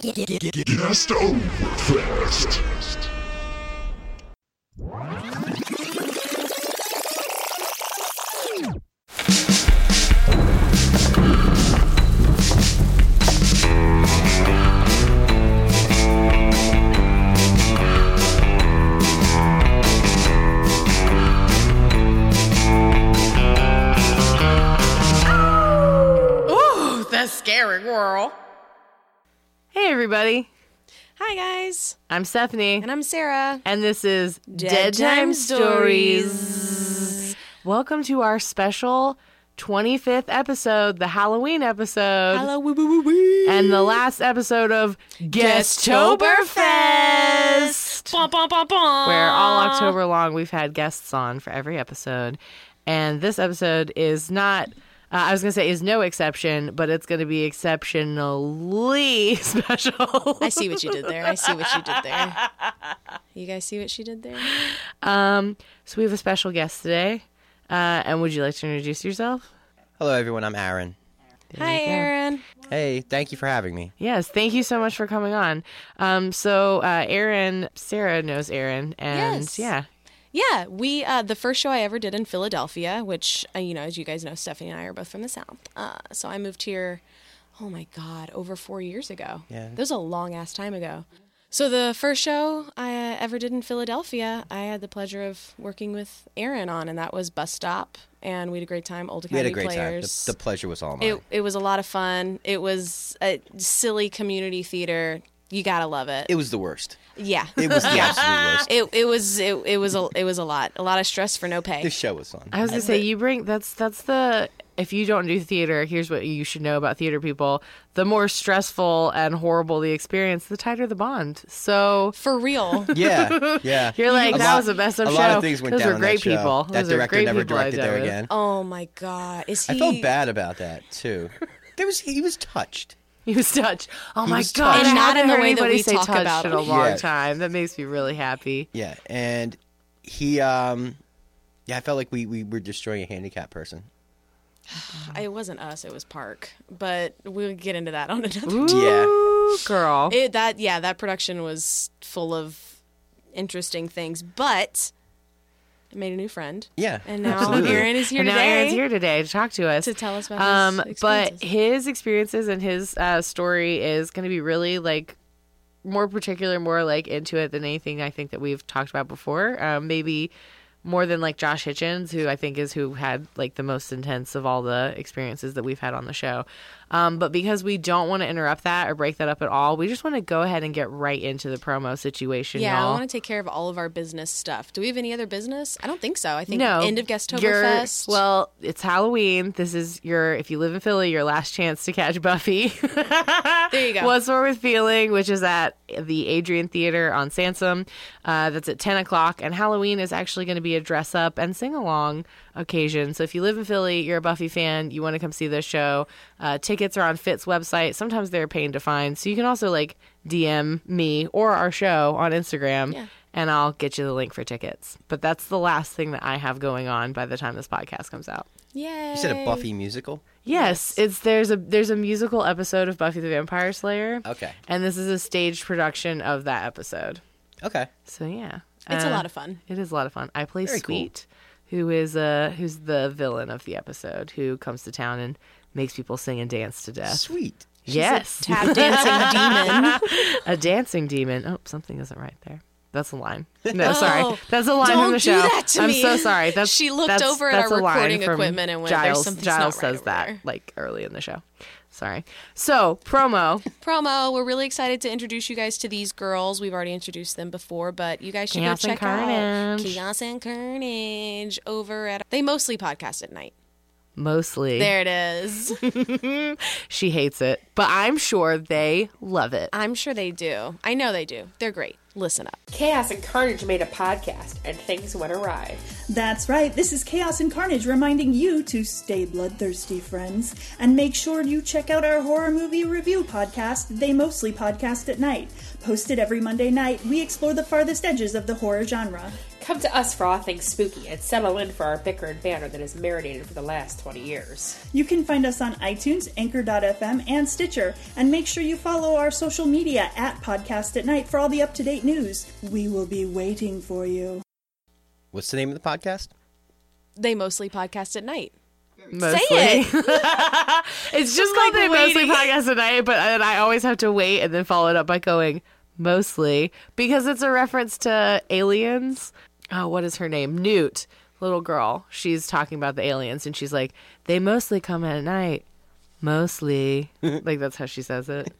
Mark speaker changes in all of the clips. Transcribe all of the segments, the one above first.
Speaker 1: Guest Overfest.
Speaker 2: Ooh, Hi, guys.
Speaker 3: I'm Stephanie.
Speaker 2: And I'm Sarah.
Speaker 3: And this is
Speaker 2: Dead Time Stories.
Speaker 3: Welcome to our special 25th episode, the Halloween episode,
Speaker 2: woo.
Speaker 3: and the last episode of Guesttoberfest,
Speaker 2: Bum, bum, bum, bum.
Speaker 3: where all October long we've had guests on for every episode. And this episode is not. Uh, I was gonna say is no exception, but it's gonna be exceptionally special.
Speaker 2: I see what you did there. I see what you did there. You guys see what she did there?
Speaker 3: Um, so we have a special guest today. Uh, and would you like to introduce yourself?
Speaker 4: Hello, everyone. I'm Aaron.
Speaker 2: Hi, Aaron.
Speaker 4: Hey, thank you for having me.
Speaker 3: Yes, thank you so much for coming on. Um, so uh, Aaron, Sarah knows Aaron, and
Speaker 2: Yes.
Speaker 3: yeah,
Speaker 2: Yeah, we uh, the first show I ever did in Philadelphia, which uh, you know, as you guys know, Stephanie and I are both from the South. Uh, so I moved here. Oh my God, over four years ago.
Speaker 4: Yeah.
Speaker 2: that was a long ass time ago. So the first show I uh, ever did in Philadelphia, I had the pleasure of working with Aaron on, and that was Bus Stop, and we had a great time. Old
Speaker 4: We had
Speaker 2: Academy
Speaker 4: a great time.
Speaker 2: players.
Speaker 4: The, the pleasure was all mine.
Speaker 2: it it was a lot of fun. It was a silly community theater. You gotta love it.
Speaker 4: It was the worst.
Speaker 2: yeah.
Speaker 4: It was the absolute worst.
Speaker 2: It, it was it, it was a it was a lot a lot of stress for no pay.
Speaker 4: This show was fun.
Speaker 3: I was gonna say you bring that's that's the if you don't do theater, here's what you should know about theater people: the more stressful and horrible the experience, the tighter the bond. So
Speaker 2: For real.
Speaker 4: Yeah, yeah.
Speaker 3: you're like,
Speaker 4: A
Speaker 3: that
Speaker 4: lot-
Speaker 3: was the best of
Speaker 4: A
Speaker 3: show.
Speaker 4: lot of things went
Speaker 3: Those
Speaker 4: down
Speaker 3: were great
Speaker 4: that show.
Speaker 3: people.
Speaker 4: That
Speaker 3: Those are
Speaker 4: director
Speaker 3: great
Speaker 4: never
Speaker 3: people
Speaker 4: directed there again.
Speaker 2: Oh my god. Is he
Speaker 4: I felt bad about that too. There was he was touched.
Speaker 3: He was touched. Oh my
Speaker 4: was
Speaker 3: god!
Speaker 4: touched.
Speaker 2: And not in the way that
Speaker 3: anybody
Speaker 2: we
Speaker 3: say
Speaker 2: talk
Speaker 3: touched
Speaker 2: about
Speaker 3: in a long
Speaker 4: Yeah.
Speaker 3: time. That makes me really happy.
Speaker 4: Yeah, and he um yeah, I felt like we, we were destroying a handicapped person.
Speaker 2: It wasn't us, it was Park. But we'll get into that on another
Speaker 4: Yeah.
Speaker 3: Girl.
Speaker 2: It that yeah, that production was full of interesting things, but I made a new friend.
Speaker 4: Yeah.
Speaker 2: And now
Speaker 4: absolutely.
Speaker 2: Aaron is here
Speaker 3: and now
Speaker 2: today
Speaker 3: Aaron's here today to talk to us.
Speaker 2: to tell us about
Speaker 3: um,
Speaker 2: his
Speaker 3: but his experiences and his uh, story is going to be really like more particular, more like into it than anything I think that we've talked about before. Um, maybe more than like Josh Hitchens, who I think is who had like the most intense of all the experiences that we've had on the show. Um, but because we don't want to interrupt that or break that up at all, we just want to go ahead and get right into the promo situation.
Speaker 2: yeah,
Speaker 3: y'all.
Speaker 2: I want to take care of all of our business stuff. Do we have any other business? I don't think so. I think
Speaker 3: no
Speaker 2: end of Guesttoberfest.
Speaker 3: Well, it's Halloween. This is your if you live in Philly, your last chance to catch Buffy.
Speaker 2: there you go.
Speaker 3: What's Wrong with Feeling, which is at the Adrienne Theater on Sansom. Uh, that's at 10 o'clock. And Halloween is actually going to be a dress up and sing along occasion. So if you live in Philly, you're a Buffy fan, you want to come see this show, uh, tickets are on Fit's website. Sometimes they're a pain to find. So you can also like DM me or our show on Instagram.
Speaker 2: Yeah.
Speaker 3: And I'll get you the link for tickets. But that's the last thing that I have going on by the time this podcast comes out.
Speaker 2: Yay.
Speaker 4: You said a Buffy musical?
Speaker 3: Yes, it's there's a there's a musical episode of Buffy the Vampire Slayer.
Speaker 4: Okay.
Speaker 3: And this is a staged production of that episode.
Speaker 4: Okay.
Speaker 3: So yeah,
Speaker 2: It's a
Speaker 3: Uh,
Speaker 2: lot of fun.
Speaker 3: It is a lot of fun. I play
Speaker 4: Very cool.
Speaker 3: Sweet, who is uh who's the villain of the episode, who comes to town and makes people sing and dance to death.
Speaker 4: Sweet.
Speaker 3: yes,
Speaker 2: Tap dancing demon.
Speaker 3: a dancing demon. Oh, something isn't right there. That's a line. No, sorry,
Speaker 2: Oh,
Speaker 3: that's a line from the show. I'm so sorry. That's
Speaker 2: She looked
Speaker 3: that's-
Speaker 2: over at our recording equipment and went, "There's
Speaker 3: Giles,
Speaker 2: something's
Speaker 3: Giles
Speaker 2: right
Speaker 3: says that
Speaker 2: there."
Speaker 3: like early in the show. Sorry. So promo.
Speaker 2: promo. We're really excited to introduce you guys to these girls. We've already introduced them before, but you guys should
Speaker 3: Chaos
Speaker 2: go check out
Speaker 3: Carnage.
Speaker 2: Chaos and Carnage over at. They mostly podcast at night.
Speaker 3: Mostly,
Speaker 2: There it is.
Speaker 3: she hates it, but I'm sure they love it.
Speaker 2: I'm sure they do. I know they do. They're great. Listen up.
Speaker 5: Chaos and Carnage made a podcast, and things went awry.
Speaker 6: That's right. This is Chaos and Carnage reminding you to stay bloodthirsty, friends, and make sure you check out our horror movie review podcast, They Mostly Podcast at Night. Posted every Monday night, we explore the farthest edges of the horror genre.
Speaker 5: Come to us for all things spooky and settle in for our bicker and banter that has marinated for the last 20 years.
Speaker 6: You can find us on iTunes, Anchor.fm, and Stitcher. And make sure you follow our social media at Podcast at Night for all the up to date news. We will be waiting for you.
Speaker 4: What's the name of the podcast?
Speaker 2: They mostly podcast at night.
Speaker 3: Mostly.
Speaker 2: Say it.
Speaker 3: it's just
Speaker 2: like
Speaker 3: they the mostly
Speaker 2: waiting.
Speaker 3: podcast tonight, but then I always have to wait and then follow it up by going mostly because it's a reference to aliens. Oh, what is her name? Newt, little girl. She's talking about the aliens and she's like, they mostly come at night. Mostly. like that's how she says it.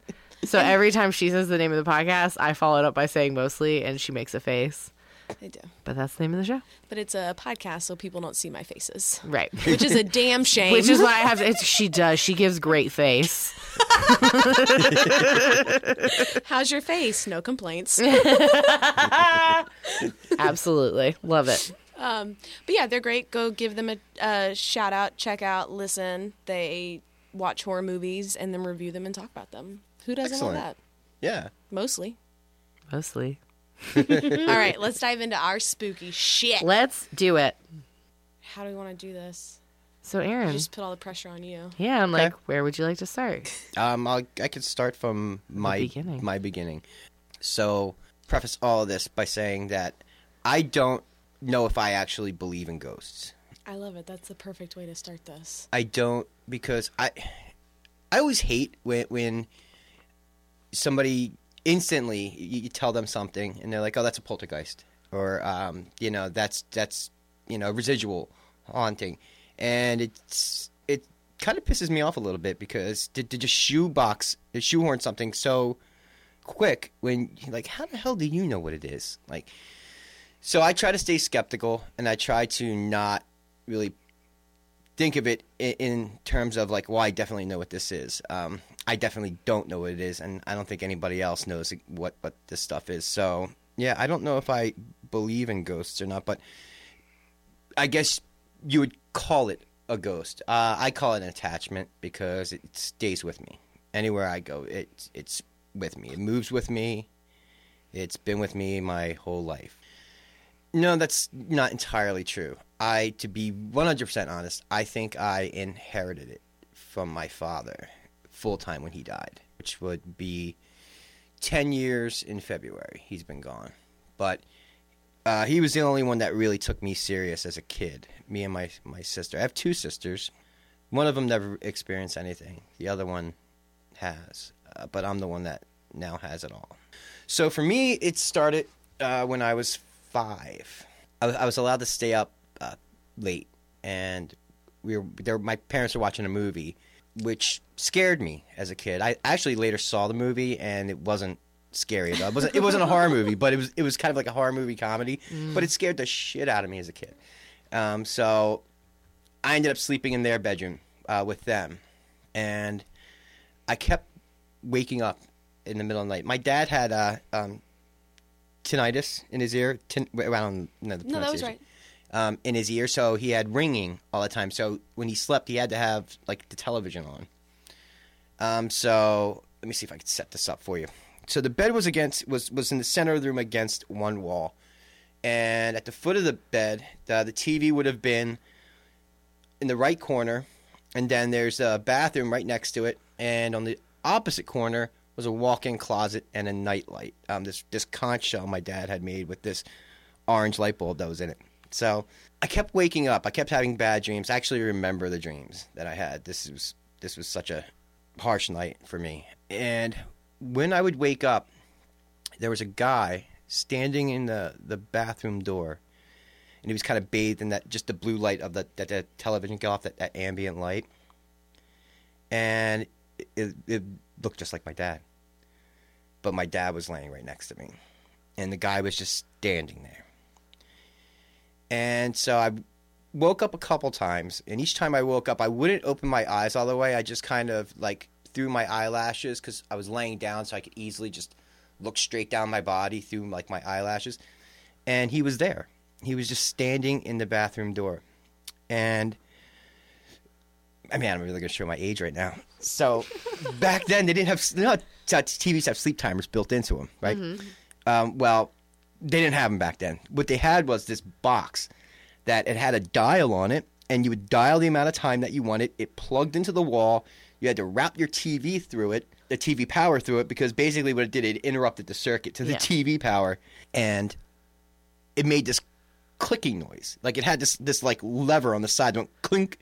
Speaker 3: So every time she says the name of the podcast, I follow it up by saying mostly and she makes a face.
Speaker 2: They do.
Speaker 3: But that's the name of the show.
Speaker 2: But it's a podcast, so people don't see my faces,
Speaker 3: Right.
Speaker 2: which is a damn shame.
Speaker 3: Which is why I have it's, she does. She gives great face.
Speaker 2: How's your face? No complaints.
Speaker 3: Absolutely. Love it.
Speaker 2: Um, but yeah, they're great. Go give them a, a shout out, check out, listen. They watch horror movies and then review them and talk about them. Who doesn't
Speaker 4: Excellent.
Speaker 2: want that?
Speaker 4: Yeah.
Speaker 2: Mostly.
Speaker 3: Mostly.
Speaker 2: All right, let's dive into our spooky shit.
Speaker 3: Let's do it.
Speaker 2: How do we want to do this?
Speaker 3: So, Aaron.
Speaker 2: Just put all the pressure on you.
Speaker 3: yeah, I'm like,
Speaker 4: Okay.
Speaker 3: where would you like to start?
Speaker 4: Um, I'll, I could start from my
Speaker 3: beginning.
Speaker 4: my beginning. So, preface all of this by saying that I don't know if I actually believe in ghosts.
Speaker 2: I love it. That's the perfect way to start this.
Speaker 4: I don't because I I always hate when when somebody instantly you, you tell them something and they're like, "Oh, that's a poltergeist," or um, you know, that's that's you know residual haunting, and it's it kind of pisses me off a little bit because to, to just shoebox shoehorn something so quick when like how the hell do you know what it is like so i try to stay skeptical and i try to not really think of it in, in terms of like, well, I definitely know what this is. Um, I definitely don't know what it is, and I don't think anybody else knows what what this stuff is. So yeah, I don't know if I believe in ghosts or not, but I guess you would call it a ghost. Uh, I call it an attachment because it stays with me anywhere I go. It it's with me. It moves with me. It's been with me my whole life. No, that's not entirely true. I, to be 100% honest, I think I inherited it from my father full time when he died, which would be 10 years in February. He's been gone. But uh, he was the only one that really took me serious as a kid, me and my, my sister. I have two sisters. One of them never experienced anything, the other one has. Uh, but I'm the one that now has it all. So for me, it started uh, when I was five. I, was- I was allowed to stay up uh, late, and we were there. My parents were watching a movie, which scared me as a kid. I actually later saw the movie, and it wasn't scary. It wasn't. It wasn't a horror movie, but it was. It was kind of like a horror movie comedy. But it scared the shit out of me as a kid. Um, so I ended up sleeping in their bedroom uh, with them, and I kept waking up in the middle of the night. My dad had uh, um, tinnitus in his ear. Tin- I don't know the
Speaker 2: No, that was right.
Speaker 4: Um, in his ear, so he had ringing all the time. So when he slept, he had to have like the television on. Um, so let me see if I can set this up for you. So the bed was against was was in the center of the room against one wall, and at the foot of the bed, the, the TV would have been in the right corner, and then there's a bathroom right next to it, and on the opposite corner was a walk-in closet and a nightlight. Um, this this conch shell my dad had made with this orange light bulb that was in it. So I kept waking up. I kept having bad dreams. I actually remember the dreams that I had. This was this was such a harsh night for me. And when I would wake up, there was a guy standing in the, the bathroom door, and he was kind of bathed in that just the blue light of the that the television got off that, that ambient light, and it, it, it looked just like my dad. But my dad was laying right next to me, and the guy was just standing there. And so I woke up a couple times, and each time I woke up, I wouldn't open my eyes all the way. I just kind of like threw my eyelashes because I was laying down, so I could easily just look straight down my body through like my eyelashes. And he was there. He was just standing in the bathroom door, and I mean, I'm really gonna show my age right now. So back then, they didn't have know, TVs have sleep timers built into them, right? Um, well, they didn't have them back then. What they had was this box that it had a dial on it, and you would dial the amount of time that you wanted. It plugged into the wall. You had to wrap your TV through it, the TV power through it, because basically what it did, it interrupted the circuit to the
Speaker 3: Yeah.
Speaker 4: TV power, and it made this clicking noise. Like it had this this like lever on the side, that went clink.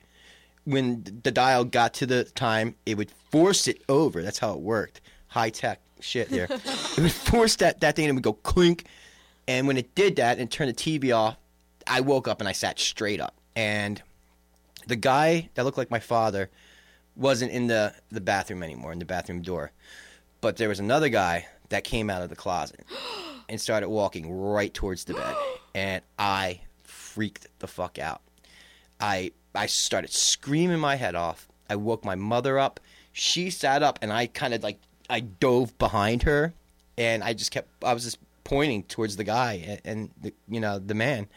Speaker 4: When the dial got to the time, it would force it over. That's how it worked. High tech shit there. it would force that that thing, and it would go clink. And when it did that and turned the TV off, I woke up and I sat straight up. And the guy that looked like my father wasn't in the, the bathroom anymore, in the bathroom door. But there was another guy that came out of the closet and started walking right towards the bed. And I freaked the fuck out. I I started screaming my head off. I woke my mother up. She sat up and I kind of like I dove behind her and I just kept I was just pointing towards the guy and, the, you know the man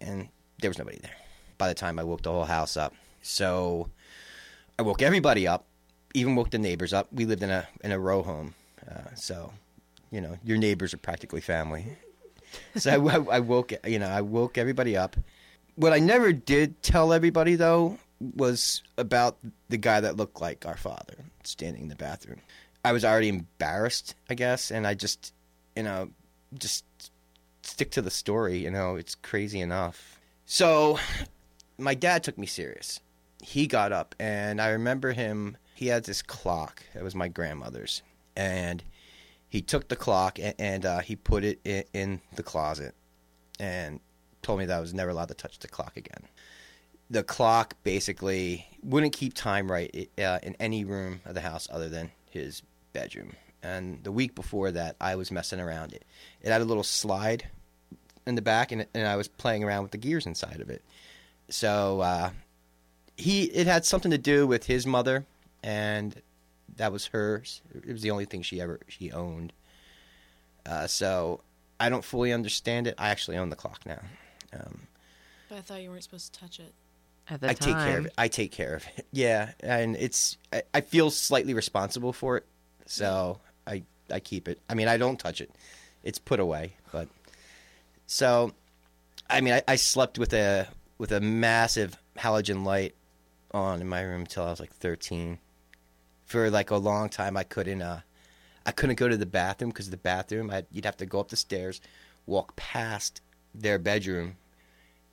Speaker 4: and there was nobody there. By the time I woke the whole house up. So I woke everybody up, even woke the neighbors up. We lived in a in a row home. Uh, so, you know, your neighbors are practically family. So I, I woke, you know, I woke everybody up. What I never did tell everybody though was about the guy that looked like our father standing in the bathroom. I was already embarrassed, I guess, and I just, you know, just stick to the story. You know, it's crazy enough. So, my dad took me serious. He got up, and I remember him. He had this clock. It was my grandmother's, and he took the clock and, and uh, he put it in, in the closet, and told me that I was never allowed to touch the clock again. The clock basically wouldn't keep time right uh, in any room of the house other than his bedroom. And the week before that, I was messing around it. It had a little slide in the back, and, and I was playing around with the gears inside of it. So uh, he, it had something to do with his mother, and that was hers. It was the only thing she ever she owned. Uh, so I don't fully understand it. I actually own the clock now. Um,
Speaker 2: But I thought you weren't supposed to touch it.
Speaker 3: At the
Speaker 4: I
Speaker 3: time,
Speaker 4: take care of it. I take care of it. Yeah, and it's I, I feel slightly responsible for it, so I keep it. I mean, I don't touch it. It's put away, but so I mean, I, I slept with a with a massive halogen light on in my room until I was like 13. For like a long time, I couldn't uh I couldn't go to the bathroom because the bathroom I you'd have to go up the stairs, walk past their bedroom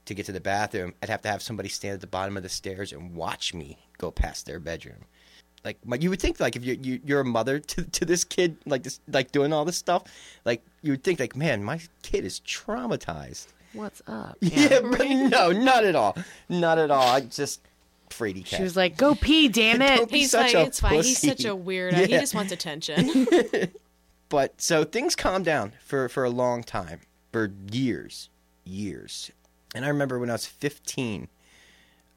Speaker 4: to get to the bathroom, I'd have to have somebody stand at the bottom of the stairs and watch me go past their bedroom. Like my, you would think, like if you, you you're a mother to to this kid, like this, like doing all this stuff, like you would think, like man, my kid is traumatized.
Speaker 3: what's up?
Speaker 4: Yeah, but no, not at all, not at all. I just fraidy cat.
Speaker 3: She was like, "Go pee, damn it!"
Speaker 4: be
Speaker 2: He's
Speaker 4: such
Speaker 2: like,
Speaker 4: a
Speaker 2: it's fine. He's such a weirdo. He just wants attention.
Speaker 4: but so things calmed down for for a long time, for years, years. And I remember when I was 15,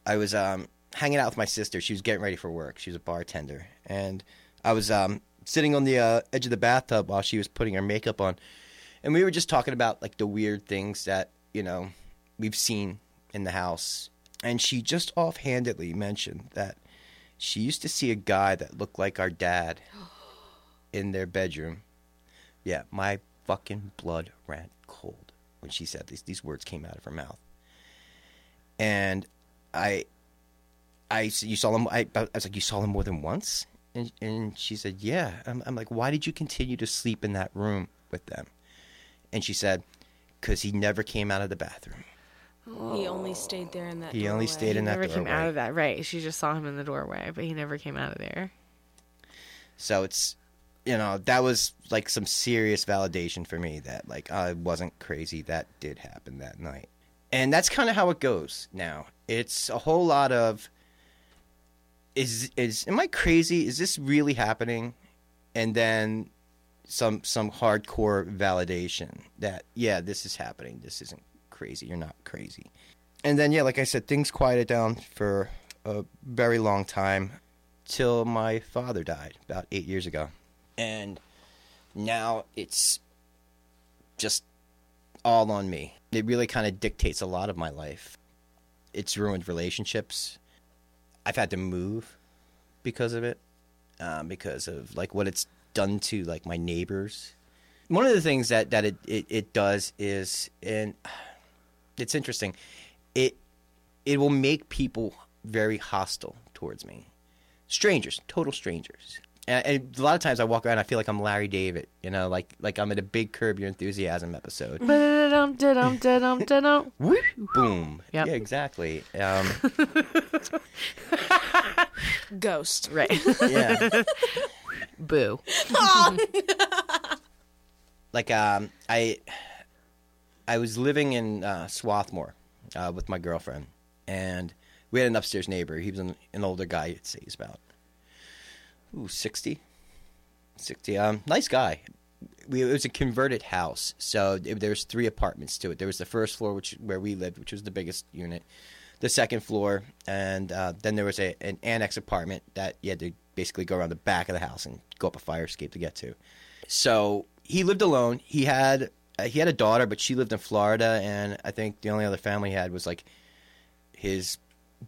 Speaker 4: I was um, hanging out with my sister. She was getting ready for work. She was a bartender, and I was um, sitting on the uh, edge of the bathtub while she was putting her makeup on, and we were just talking about like the weird things that you know we've seen in the house. And she just offhandedly mentioned that she used to see a guy that looked like our dad in their bedroom. Yeah, my fucking blood ran cold when she said these. These words came out of her mouth, and I, I s- you saw him. I, I was like, you saw him more than once, and and she said, yeah. I'm, I'm like, why did you continue to sleep in that room with them? And she said, because he never came out of the bathroom.
Speaker 2: he only stayed there in that.
Speaker 4: He only
Speaker 2: doorway.
Speaker 4: stayed in that
Speaker 3: never came out of that. Right? She just saw him in the doorway, but he never came out of there.
Speaker 4: So it's you know, that was like some serious validation for me that like I wasn't crazy. That did happen that night. And that's kind of how it goes now. It's a whole lot of is is am I crazy? Is this really happening? And then some some hardcore validation that yeah, this is happening. This isn't crazy. You're not crazy. And then yeah, like I said, things quieted down for a very long time till my father died about eight years ago. And now it's just all on me. It really kind of dictates a lot of my life. It's ruined relationships. I've had to move because of it, um, because of like what it's done to like my neighbors. one of the things that that it, it, it does is and it's interesting it it will make people very hostile towards me strangers total strangers and, and a lot of times i walk around i feel like i'm larry david you know like like i'm in a big curb your enthusiasm episode
Speaker 3: Ba-da-dum, da-dum, da-dum, da-dum.
Speaker 4: Whoop, boom
Speaker 3: Yep.
Speaker 4: yeah exactly um,
Speaker 2: Ghost.
Speaker 3: Right.
Speaker 4: yeah
Speaker 3: Boo.
Speaker 4: like um i i was living in uh, swarthmore uh, with my girlfriend and we had an upstairs neighbor he was an, an older guy i'd say he's about ooh 60 60 um nice guy. We, it was a converted house so there was three apartments to it. There was the first floor which where we lived which was the biggest unit the second floor and uh, then there was a, an annex apartment that you had to basically go around the back of the house and go up a fire escape to get to. So he lived alone. He had uh, he had a daughter, but she lived in Florida, and I think the only other family he had was like his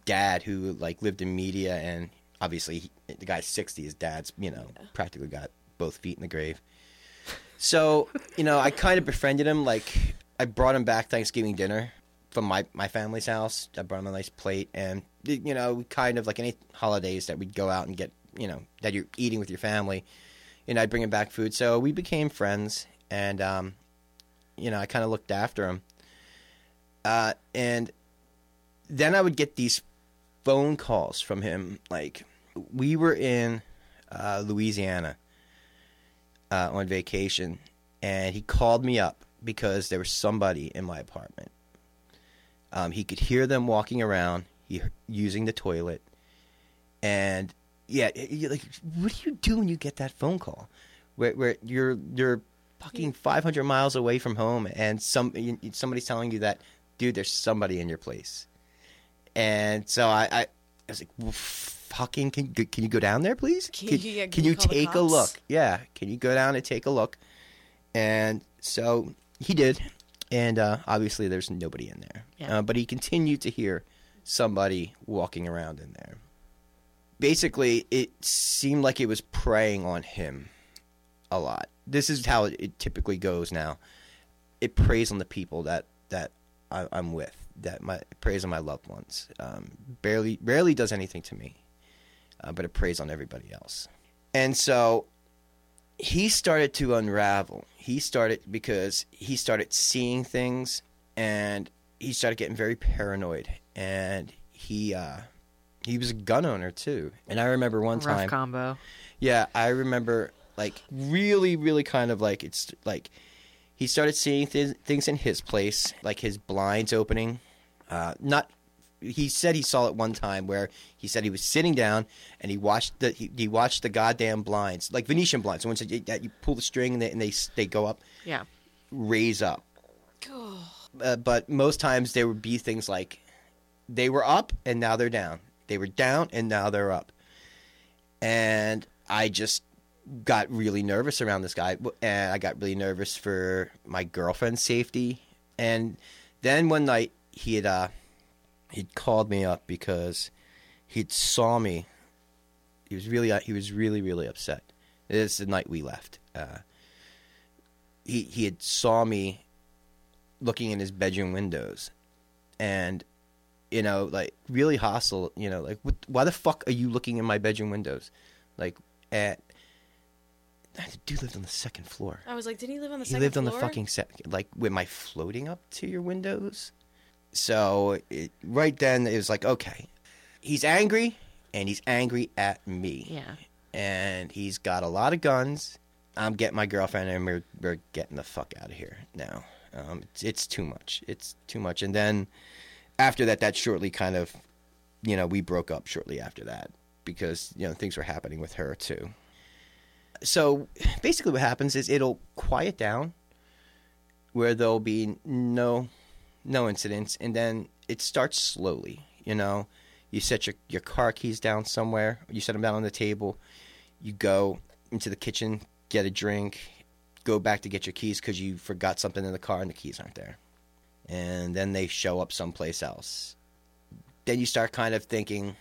Speaker 4: dad, who like lived in media, and obviously he, the guy's sixty. His dad's you know practically got both feet in the grave. So you know, I kind of befriended him. Like I brought him back Thanksgiving dinner from my my family's house. I brought him a nice plate, and you know, we kind of like any holidays that we'd go out and get you know that you're eating with your family and I'd bring him back food. So we became friends, and um, you know, I kind of looked after him. Uh, and then I would get these phone calls from him. Like we were in uh, Louisiana uh, on vacation, and he called me up because there was somebody in my apartment. Um, he could hear them walking around, he, using the toilet, and yeah, like, what do you do when you get that phone call, where where you're you're fucking 500 miles away from home, and some somebody's telling you that, dude, there's somebody in your place, and so I I, I was like, fucking, can you- can you go down there, please?
Speaker 2: Can
Speaker 4: Can,
Speaker 2: you- yeah,
Speaker 4: can you
Speaker 2: you
Speaker 4: take a look? Yeah, can you go down and take a look? And so he did, and uh, obviously there's nobody in there,
Speaker 3: Yeah.
Speaker 4: uh, but he continued to hear somebody walking around in there basically it seemed like it was preying on him a lot. This is how it, it typically goes now. It preys on the people that that I, I'm with, that my preys on my loved ones. Um, barely rarely does anything to me, uh, but it preys on everybody else. And so he started to unravel. He started because he started seeing things, and he started getting very paranoid. And he uh, he was a gun owner too. And I remember one
Speaker 3: Rough
Speaker 4: time,
Speaker 3: combo.
Speaker 4: yeah, I remember like really, really kind of like it's like he started seeing th- things in his place, like his blinds opening. Uh, not he said he saw it one time where he said he was sitting down and he watched the he, he watched the goddamn blinds, like Venetian blinds, the ones that you, you pull the string and they, and they they go up,
Speaker 3: Yeah.
Speaker 4: raise up. Uh, but most times there would be things like they were up and now they're down. They were down and now they're up. And I just got really nervous around this guy and I got really nervous for my girlfriend's safety. And then one night he had uh he'd called me up because he'd saw me. He was really he was really really upset. This is the night we left. Uh he he had saw me looking in his bedroom windows and you know like really hostile you know like what, why the fuck are you looking in my bedroom windows like at the dude lived on the second floor
Speaker 2: I was like, did he live on the
Speaker 4: he
Speaker 2: second
Speaker 4: lived on the fucking second. like am i floating up to your windows so it, right then it was like okay he's angry and he's angry at me
Speaker 3: Yeah.
Speaker 4: and he's got a lot of guns. I'm getting my girlfriend, and we're we're getting the fuck out of here now. Um, it's it's too much. It's too much. And then after that, that shortly kind of, you know, we broke up shortly after that because you know things were happening with her too. So basically, what happens is it'll quiet down, where there'll be no no incidents, and then it starts slowly. You know, you set your your car keys down somewhere. You set them down on the table. You go into the kitchen, get a drink, go back to get your keys because you forgot something in the car and the keys aren't there. And then they show up someplace else. Then you start kind of thinking,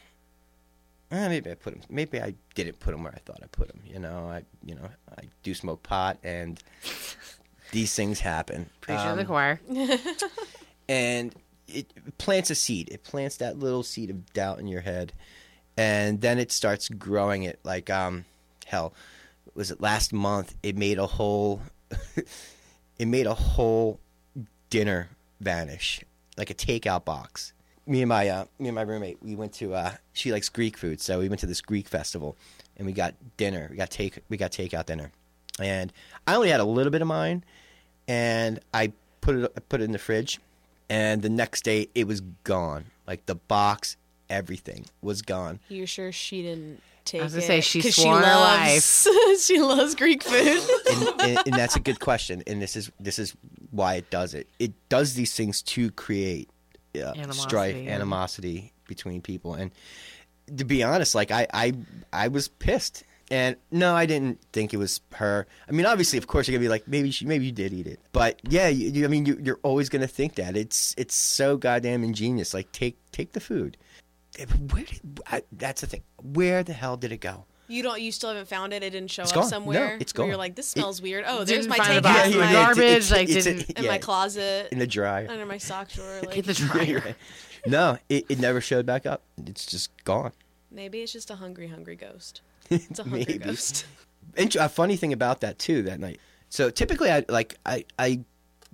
Speaker 4: eh, maybe I put them. Maybe I didn't put them where I thought I put them. You know, I you know I do smoke pot and these things happen.
Speaker 3: Preaching to the
Speaker 4: Um,
Speaker 3: choir.
Speaker 4: and it plants a seed. It plants that little seed of doubt in your head, and then it starts growing it. Like um, hell, was it last month? It made a whole, it made a whole dinner vanish, like a takeout box. Me and my uh, me and my roommate, we went to. Uh, she likes Greek food, so we went to this Greek festival, and we got dinner. We got take we got takeout dinner, and I only had a little bit of mine, and I put it I put it in the fridge, and the next day it was gone. Like the box, everything was gone.
Speaker 2: You're sure she didn't take
Speaker 3: I was gonna
Speaker 2: it?
Speaker 3: say, she
Speaker 2: 'cause
Speaker 3: swore on her
Speaker 2: loves, she loves Greek food.
Speaker 4: and, and, and that's a good question. And this is this is why it does it. It does these things to create uh, strife,
Speaker 3: Animosity, yeah.
Speaker 4: animosity between people. And to be honest, like I, I, I was pissed. And no, I didn't think it was her. I mean, obviously, of course, you're gonna be like, maybe she, maybe you did eat it. But yeah, you, you, I mean, you, you're always gonna think that. It's it's so goddamn ingenious. Like, take take the food. Eh, where did I, that's the thing? Where the hell did it go?
Speaker 2: You don't. You still haven't found it. It didn't show
Speaker 4: It's
Speaker 2: up
Speaker 4: gone. No,
Speaker 2: somewhere.
Speaker 4: it's
Speaker 2: where You're like, this
Speaker 4: It-
Speaker 2: smells weird. Oh, there's my
Speaker 3: find the
Speaker 2: takeout
Speaker 3: box
Speaker 2: in
Speaker 3: in the
Speaker 2: my,
Speaker 3: garbage, like,
Speaker 4: it's a-
Speaker 3: didn't-
Speaker 2: in
Speaker 4: yeah,
Speaker 2: my closet,
Speaker 4: in the dryer.
Speaker 2: under my sock drawer. Like,
Speaker 3: Get the dryer.
Speaker 4: no, it, it never showed back up. It's just gone.
Speaker 2: maybe it's just a hungry, hungry ghost. It's a
Speaker 4: Maybe.
Speaker 2: ghost.
Speaker 4: Int- a funny thing about that too that night. So typically, I like I I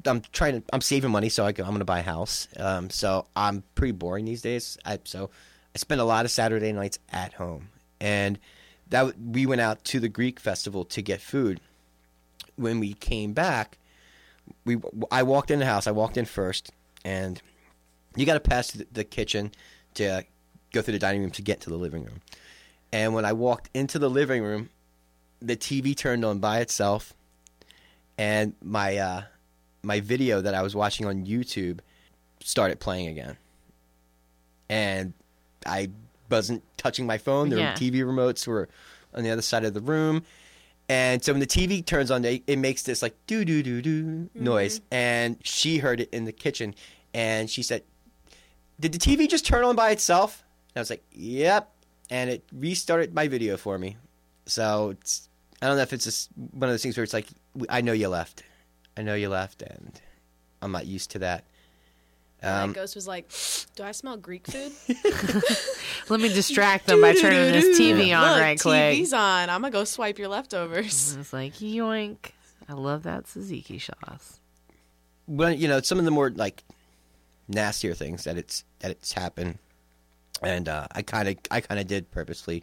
Speaker 4: I'm trying to I'm saving money, so I go, I'm going to buy a house. Um, so I'm pretty boring these days. I so I spend a lot of Saturday nights at home, and that we went out to the Greek festival to get food. When we came back, we I walked in the house. I walked in first, and you got to pass the kitchen to go through the dining room to get to the living room. And when I walked into the living room, the TV turned on by itself, and my uh, my video that I was watching on YouTube started playing again. And I wasn't touching my phone. The
Speaker 3: Yeah.
Speaker 4: TV remotes were on the other side of the room. And so when the TV turns on, it it makes this like doo doo doo doo noise. And she heard it in the kitchen, and she said, "Did the TV just turn on by itself?" And I was like, "Yep." And it restarted my video for me. So it's I don't know if it's just one of those things where it's like I know you left, I know you left, and I'm not used to that.
Speaker 2: And
Speaker 4: Um,
Speaker 2: that ghost was like, "Do I smell Greek food?"
Speaker 3: Let me distract them by turning this TV on
Speaker 2: Look,
Speaker 3: right quick.
Speaker 2: TV's on. I'm gonna go swipe your leftovers.
Speaker 3: It's like yoink. I love that tzatziki sauce.
Speaker 4: well, you know, some of the more like nastier things that it's that it's happened, and uh, I kind of I kind of did purposely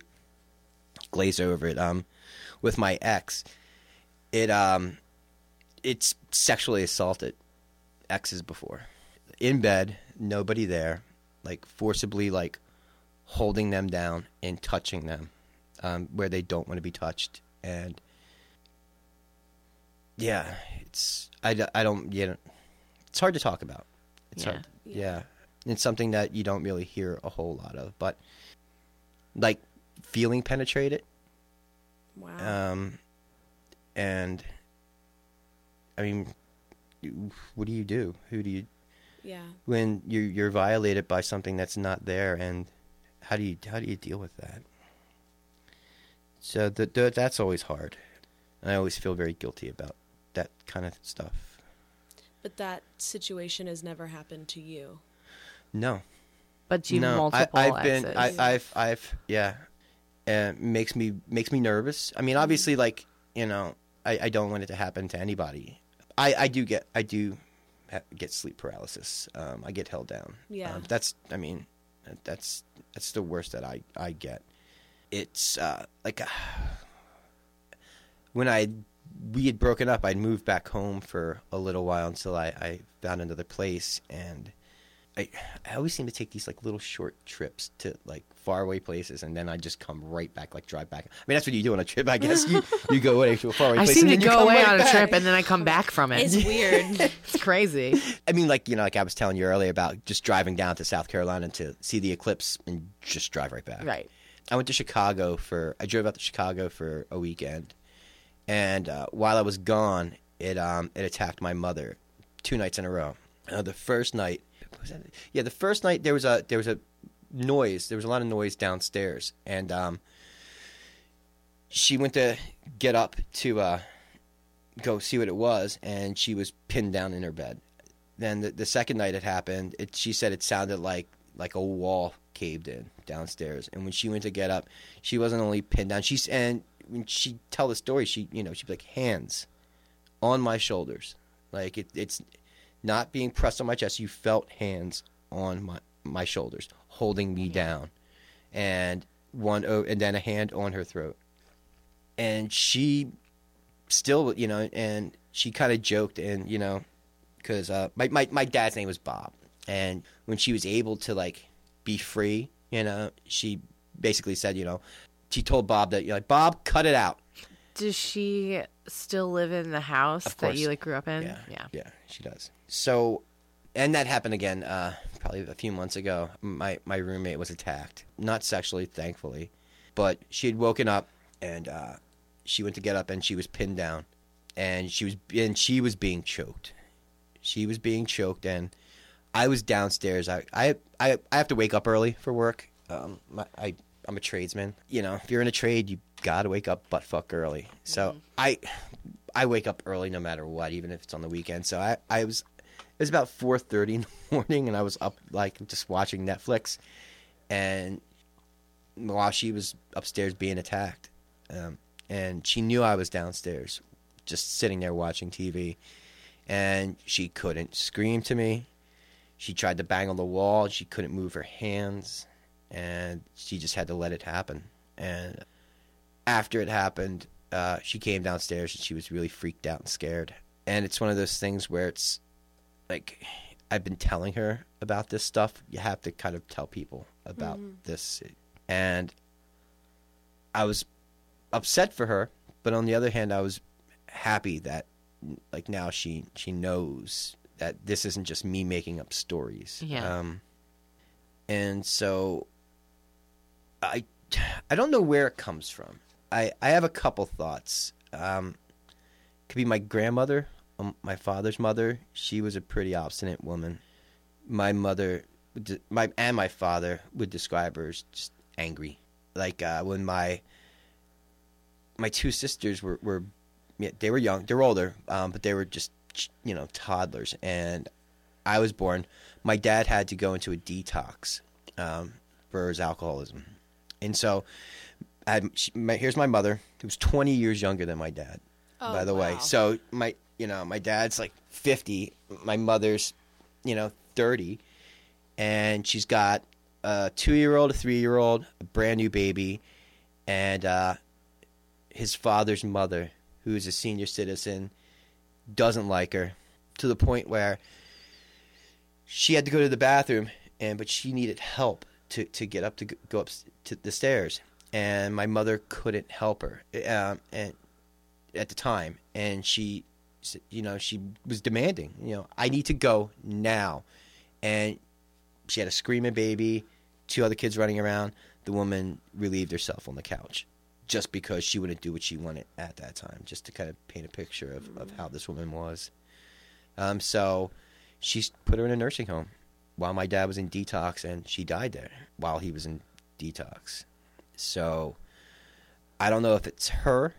Speaker 4: glaze over it. Um, with my ex, it um, it's sexually assaulted exes before, in bed, nobody there, like forcibly like holding them down and touching them, um, where they don't want to be touched, and yeah, it's I, I don't you know it's hard to talk about. It's
Speaker 3: Yeah.
Speaker 4: hard. Yeah. It's something that you don't really hear a whole lot of, but like feeling penetrated
Speaker 2: Wow.
Speaker 4: um and I mean what do you do? Who do you
Speaker 2: yeah.
Speaker 4: when you you're violated by something that's not there and how do you how do you deal with that? So th- th- that's always hard. And I always feel very guilty about that kind of stuff.
Speaker 2: But that situation has never happened to you.
Speaker 4: No.
Speaker 3: But you
Speaker 4: no,
Speaker 3: multiple
Speaker 4: I, I've been. I, I've, I've, yeah, uh, makes me makes me nervous. I mean, obviously, like you know, I, I don't want it to happen to anybody. I, I do get, I do get sleep paralysis. Um, I get held down.
Speaker 2: Yeah.
Speaker 4: Um, that's, I mean, that's that's the worst that I I get. It's uh, like uh, when I we had broken up, I'd moved back home for a little while until I, I found another place and. I, I always seem to take these like little short trips to like faraway places, and then I just come right back, like drive back. I mean, that's what you do on a trip, I guess. You you go away to a faraway
Speaker 3: I
Speaker 4: place.
Speaker 3: seem
Speaker 4: and
Speaker 3: to
Speaker 4: then
Speaker 3: go away
Speaker 4: right
Speaker 3: on a trip and then I come back from it.
Speaker 2: It's weird.
Speaker 3: It's crazy.
Speaker 4: I mean, like you know, like I was telling you earlier about just driving down to South Carolina to see the eclipse and just drive right back.
Speaker 3: Right.
Speaker 4: I went to Chicago for. I drove out to Chicago for a weekend, and uh, while I was gone, it um it attacked my mother two nights in a row. Uh, the first night, what was that? Yeah, the first night there was a there was a noise. There was a lot of noise downstairs, and um, she went to get up to uh go see what it was, and she was pinned down in her bed. Then the, the second night it happened, it, she said it sounded like like a wall caved in downstairs. And when she went to get up, she wasn't only pinned down. She's and when she tell the story, she you know she'd be like hands on my shoulders, like it, it's not being pressed on my chest. You felt hands on my my shoulders holding me down, and one oh, and then a hand on her throat, and she still you know and she kind of joked and you know because uh, my, my my dad's name was Bob, and when she was able to like be free, you know, she basically said, you know, she told Bob that you're like Bob, cut it out.
Speaker 3: Does she still live in the house
Speaker 4: Of
Speaker 3: that
Speaker 4: course.
Speaker 3: you like grew up in?
Speaker 4: Yeah,
Speaker 3: Yeah.
Speaker 4: yeah, she does. So, and that happened again, uh, probably a few months ago. My my roommate was attacked, not sexually, thankfully, but she had woken up and uh, she went to get up and she was pinned down, and she was and she was being choked. She was being choked, and I was downstairs. I I I, I have to wake up early for work. Um, my, I I'm a tradesman. You know, if you're in a trade, you gotta wake up butt fuck early. So I I wake up early no matter what, even if it's on the weekend. So I, I was it was about four thirty in the morning, and I was up like just watching Netflix, and while she was upstairs being attacked, um, and she knew I was downstairs, just sitting there watching TV, and she couldn't scream to me. She tried to bang on the wall. She couldn't move her hands, and she just had to let it happen. And after it happened, uh, she came downstairs and she was really freaked out and scared. And it's one of those things where it's like I've been telling her about this stuff. You have to kind of tell people about this. And I was upset for her, but on the other hand, I was happy that like now she she knows that this isn't just me making up stories.
Speaker 3: Yeah.
Speaker 4: Um, and so I I don't know where it comes from. I I have a couple thoughts. Um, could be my grandmother, um, my father's mother. She was a pretty obstinate woman. My mother, my and my father would describe her as just angry. Like uh, when my my two sisters were were yeah, they were young, they were older, um, but they were just you know toddlers, and I was born. My dad had to go into a detox um, for his alcoholism, and so had, she, my, here's my mother, who was 20 years younger than my dad.
Speaker 2: Oh,
Speaker 4: by the way, so my you know my dad's like 50, my mother's you know 30, and she's got a two year old, a three year old, a brand new baby, and uh, his father's mother, who's a senior citizen, doesn't like her to the point where she had to go to the bathroom, and but she needed help to, to get up to go up to the stairs, and my mother couldn't help her, um, and at the time, and she, you know, she was demanding, you know, I need to go now, and she had a screaming baby, two other kids running around. The woman relieved herself on the couch just because she wouldn't do what she wanted at that time, just to kind of paint a picture of, of how this woman was. Um, so she put her in a nursing home while my dad was in detox, and she died there while he was in detox. So I don't know if it's her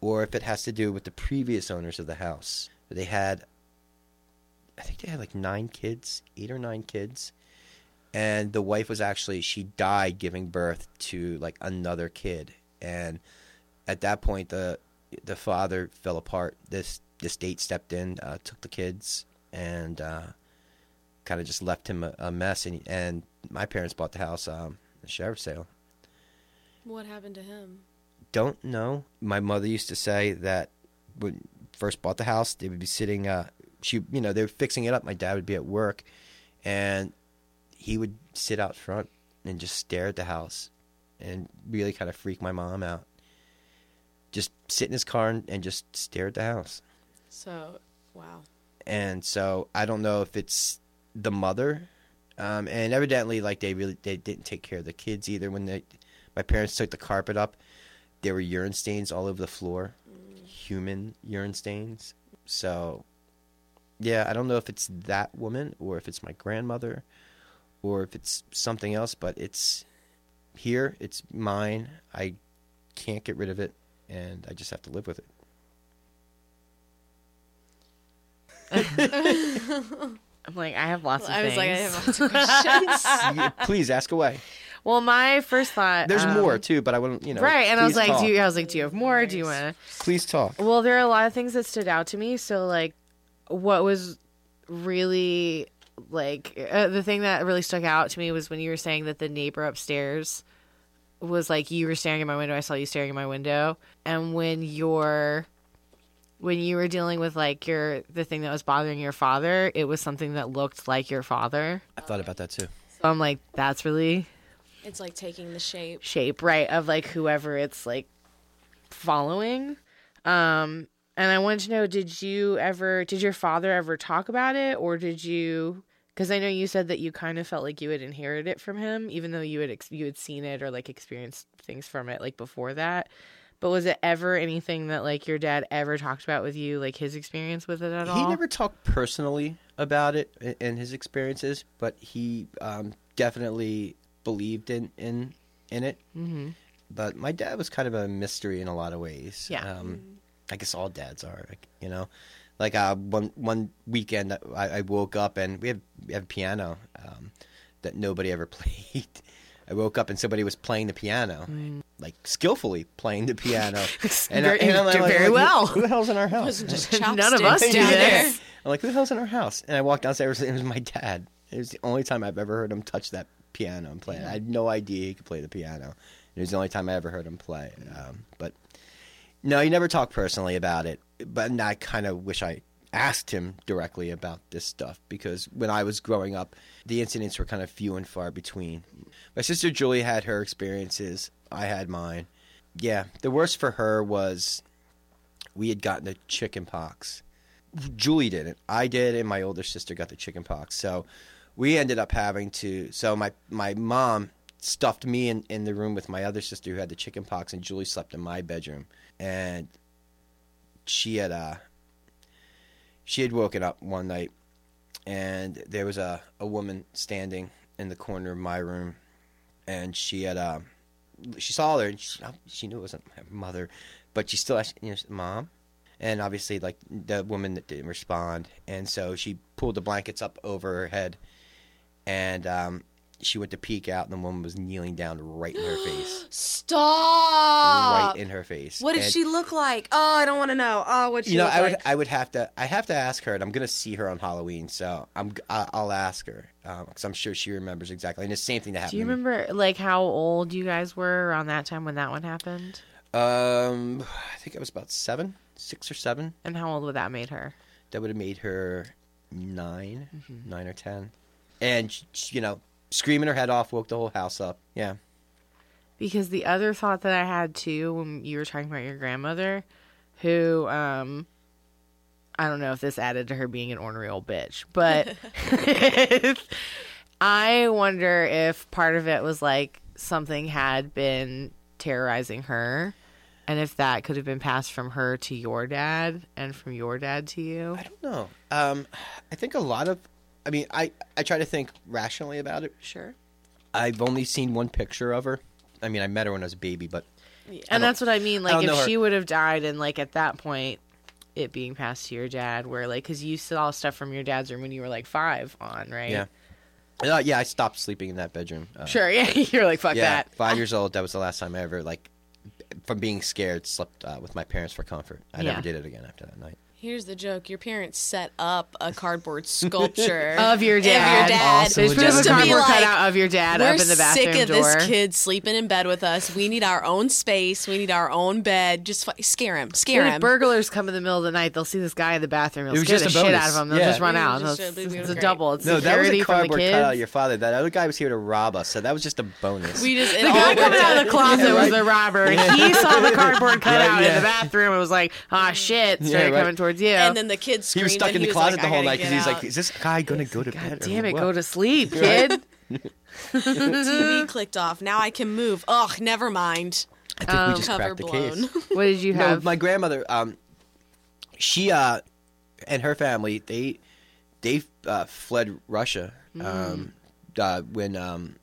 Speaker 4: or if it has to do with the previous owners of the house. They had, I think they had like nine kids, eight or nine kids. And the wife was actually, she died giving birth to like another kid. And at that point, the the father fell apart. This the state stepped in, uh, took the kids, and uh, kind of just left him a, a mess. And and my parents bought the house, um, a sheriff's sale.
Speaker 2: What happened to him?
Speaker 4: Don't know. My mother used to say that when first bought the house, they would be sitting. Uh, she, you know, they were fixing it up. My dad would be at work, and he would sit out front and just stare at the house, and really kind of freak my mom out. Just sit in his car and, and just stare at the house.
Speaker 2: So, wow.
Speaker 4: and so I don't know if it's the mother, um, and evidently, like they really they didn't take care of the kids either. When they, my parents took the carpet up, there were urine stains all over the floor, human urine stains. So, yeah, I don't know if it's that woman or if it's my grandmother, or if it's something else. But it's here. It's mine. I can't get rid of it, and I just have to live with it.
Speaker 3: I'm like, I have lots of
Speaker 2: I was like, I have lots of questions.
Speaker 4: Yeah, Please ask away.
Speaker 3: Well, my first thought.
Speaker 4: There's
Speaker 3: um,
Speaker 4: more too, but I wouldn't. You know.
Speaker 3: Right, and I was like,
Speaker 4: talk.
Speaker 3: do you? I was like, do you have more? Do you want to?
Speaker 4: Please talk.
Speaker 3: Well, there are a lot of things that stood out to me. So, like, what was really like uh, the thing that really stuck out to me was when you were saying that the neighbor upstairs was like you were staring at my window. I saw you staring at my window, and when you're when you were dealing with like your the thing that was bothering your father, it was something that looked like your father.
Speaker 4: I thought about that too.
Speaker 3: So I'm like, that's really
Speaker 2: it's like taking the shape.
Speaker 3: shape, right, of like whoever it's like following. Um and I wanted to know did you ever did your father ever talk about it or did you cuz I know you said that you kind of felt like you had inherited it from him even though you had ex- you had seen it or like experienced things from it like before that. But was it ever anything that like your dad ever talked about with you like his experience with it at all?
Speaker 4: He never talked personally about it and his experiences, but he um, definitely believed in in in it. Mm-hmm. But my dad was kind of a mystery in a lot of ways.
Speaker 3: Yeah.
Speaker 4: Um, I guess all dads are, like, you know. Like uh, one one weekend, I, I woke up and we have we have a piano um, that nobody ever played. I woke up and somebody was playing the piano, like skillfully playing the piano, and,
Speaker 3: Very-
Speaker 4: I'm
Speaker 3: did very
Speaker 4: who-
Speaker 3: well.
Speaker 4: Who, the hell's in our house?
Speaker 3: None of us do this.
Speaker 2: there.
Speaker 4: I'm like, who the hell's in our house? And I walked downstairs, and it was my dad. It was the only time I've ever heard him touch that piano and play it. I had no idea he could play the piano. It was the only time I ever heard him play. Um, but no, he never talked personally about it. But I kind of wish I asked him directly about this stuff because when I was growing up, the incidents were kind of few and far between. My sister Julie had her experiences. I had mine. Yeah, the worst for her was we had gotten the chicken pox. Julie didn't. I did, and my older sister got the chicken pox. So we ended up having to. So my my mom stuffed me in, in the room with my other sister who had the chicken pox, and Julie slept in my bedroom. And she had uh she had woken up one night, and there was a a woman standing in the corner of my room, and she had uh she saw her and she, she knew it wasn't my mother, but she still asked, you know, mom and obviously like the woman that didn't respond and so she pulled the blankets up over her head and um, she went to peek out and the woman was kneeling down right in her face
Speaker 2: Stop.
Speaker 4: right in her face
Speaker 2: What did
Speaker 4: And,
Speaker 2: she look like? Oh, I don't want to know. Oh, what she
Speaker 4: you know
Speaker 2: look
Speaker 4: i would
Speaker 2: like?
Speaker 4: i would have to i have to ask her and i'm gonna see her on halloween so i'm I- i'll ask her because i'm sure she remembers exactly and the same thing that happened
Speaker 3: Do you
Speaker 4: to me.
Speaker 3: remember like how old you guys were around that time when that one happened?
Speaker 4: um i think i was about seven six or seven
Speaker 3: And how old would that made her?
Speaker 4: that would have made her 9
Speaker 3: Mm-hmm.
Speaker 4: nine or ten, and sh- sh- you know, screaming her head off, woke the whole house up. Yeah,
Speaker 3: Because the other thought that I had too when you were talking about your grandmother, who um I don't know if this added to her being an ornery old bitch, but I wonder if part of it was like something had been terrorizing her and if that could have been passed from her to your dad and from your dad to you.
Speaker 4: I don't know. Um, I think a lot of, I mean, I I try to think rationally about it.
Speaker 3: Sure.
Speaker 4: I've only seen one picture of her. I mean, I met her when I was a baby, but
Speaker 3: And that's what I mean. Like,
Speaker 4: don't
Speaker 3: if she would have died, and like at that point, it being passed to your dad, where like, because you saw stuff from your dad's room when you were like five on, right?
Speaker 4: yeah, uh, yeah, I stopped sleeping in that bedroom. Uh,
Speaker 3: Sure. Yeah. You're like, fuck
Speaker 4: yeah,
Speaker 3: that.
Speaker 4: five years old. That was the last time I ever like, from being scared, slept uh, with my parents for comfort. I
Speaker 3: Yeah.
Speaker 4: never did it again after that night.
Speaker 2: Here's the joke: Your parents set up a cardboard sculpture
Speaker 3: Of your
Speaker 2: Of
Speaker 3: dad.
Speaker 2: your dad.
Speaker 4: Also Just
Speaker 3: just
Speaker 4: to
Speaker 3: a
Speaker 4: be
Speaker 3: cardboard
Speaker 2: like,
Speaker 3: cutout of your dad up in the bathroom
Speaker 2: sick of
Speaker 3: door.
Speaker 2: this kid sleeping in bed with us. We need our own space. We need our own bed. Just fu- scare him. Scare
Speaker 3: If
Speaker 2: him.
Speaker 3: burglars come in the middle of the night, they'll see this guy in the bathroom. They'll
Speaker 4: It was
Speaker 3: scare
Speaker 4: just
Speaker 3: the
Speaker 4: a
Speaker 3: shit out of him. They'll
Speaker 4: Yeah.
Speaker 3: just run out.
Speaker 2: was
Speaker 3: It's,
Speaker 2: just a- it
Speaker 3: it's
Speaker 2: was
Speaker 3: a double. It's
Speaker 4: No, that was
Speaker 3: security
Speaker 4: a
Speaker 3: from the
Speaker 4: cardboard cutout of your father. That other guy was here to rob us, so that was just a bonus.
Speaker 2: we just it
Speaker 3: The guy coming out
Speaker 2: out.
Speaker 3: of the closet
Speaker 4: Yeah,
Speaker 3: was
Speaker 4: right.
Speaker 3: the robber. He saw the cardboard cutout in
Speaker 4: yeah.
Speaker 3: the bathroom and was like, "Ah, shit!" Started coming towards you.
Speaker 2: And then the kid
Speaker 4: he was stuck in the closet
Speaker 2: like,
Speaker 4: the whole night because
Speaker 2: get
Speaker 4: he's like, "Is this guy gonna go to
Speaker 3: God
Speaker 4: bed?" or
Speaker 3: damn it,
Speaker 4: what?"
Speaker 3: go to sleep, kid.
Speaker 2: TV clicked off. Now I can move. Ugh, never mind.
Speaker 4: I think we just
Speaker 2: Cover
Speaker 4: cracked the
Speaker 2: blown.
Speaker 4: case.
Speaker 3: what did you
Speaker 4: No,
Speaker 3: have?
Speaker 4: my grandmother, um, she uh, and her family, they they uh, fled Russia
Speaker 3: Mm.
Speaker 4: um, uh, when um,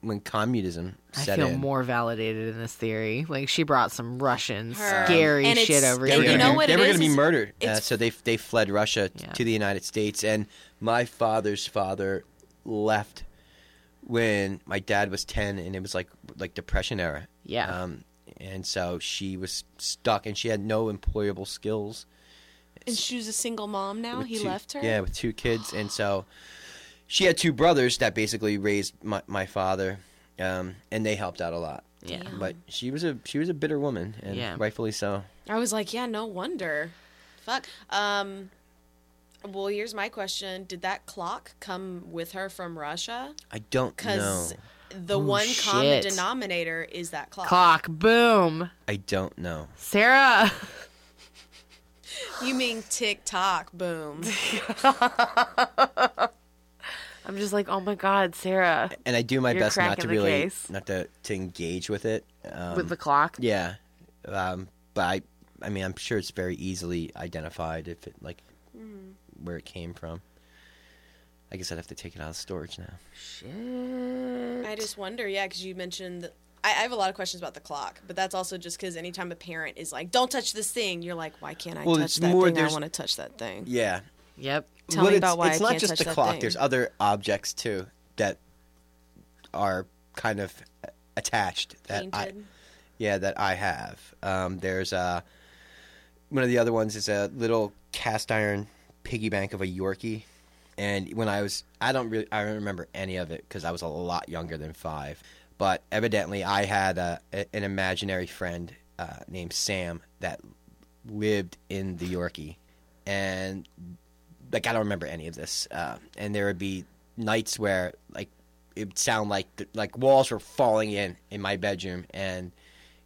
Speaker 4: when communism
Speaker 3: I feel
Speaker 4: in.
Speaker 3: more validated in this theory. Like she brought some Russian
Speaker 2: Her-
Speaker 3: scary
Speaker 2: and
Speaker 3: shit over
Speaker 4: They
Speaker 3: here.
Speaker 2: you know
Speaker 4: be,
Speaker 2: what
Speaker 4: they
Speaker 2: it
Speaker 4: were going to be murdered, uh, so they they fled Russia t-
Speaker 3: Yeah.
Speaker 4: to the United States. And my father's father left when my dad was ten, and it was like like Depression era.
Speaker 3: Yeah.
Speaker 4: Um, and so she was stuck, and she had no employable skills.
Speaker 2: And she was a single mom now.
Speaker 4: with
Speaker 2: He
Speaker 4: two-
Speaker 2: left her.
Speaker 4: Yeah, with two kids, and so she had two brothers that basically raised my, my father, um, and they helped out a lot.
Speaker 3: Yeah.
Speaker 2: Damn.
Speaker 4: But she was a she was a bitter woman, and
Speaker 3: Yeah.
Speaker 4: rightfully so.
Speaker 2: I was like, yeah, no wonder. Fuck. Um. Well, here's my question: Did that clock come with her from Russia?
Speaker 4: I don't know.
Speaker 2: Because the
Speaker 3: Oh,
Speaker 2: one common
Speaker 3: shit.
Speaker 2: denominator is that clock.
Speaker 3: Clock, boom.
Speaker 4: I don't know.
Speaker 3: Sarah.
Speaker 2: You mean tick tock? Boom.
Speaker 3: I'm just like, oh my god, Sarah,
Speaker 4: And I do my best not to really
Speaker 3: case.
Speaker 4: not to, to engage with it. Um,
Speaker 3: with the clock.
Speaker 4: yeah, um, but I I mean I'm sure it's very easily identified if it like where it came from. I guess I'd have to take it out of storage now.
Speaker 3: Shit.
Speaker 2: I just wonder, yeah, because you mentioned. I, I have a lot of questions about the clock, but that's also just because anytime a parent is like, "Don't touch this thing," you're like, "Why can't I
Speaker 4: Well,
Speaker 2: touch that
Speaker 4: more-
Speaker 2: thing? I want to touch that thing."
Speaker 4: Yeah,
Speaker 3: Yep.
Speaker 2: Tell
Speaker 4: Well,
Speaker 2: me
Speaker 4: it's,
Speaker 2: about why
Speaker 4: it's
Speaker 2: I
Speaker 4: not
Speaker 2: can't
Speaker 4: just
Speaker 2: touch
Speaker 4: the clock.
Speaker 2: thing.
Speaker 4: There's other objects too that are kind of attached that I yeah that I have. Um, there's uh, one of the other ones is a little cast iron piggy bank of a Yorkie, and when I was I don't really I don't remember any of it because I was a lot younger than five. But evidently, I had a, a, an imaginary friend uh, named Sam that lived in the Yorkie, and like I don't remember any of this. Uh, and there would be nights where like it would sound like the, like walls were falling in in my bedroom, and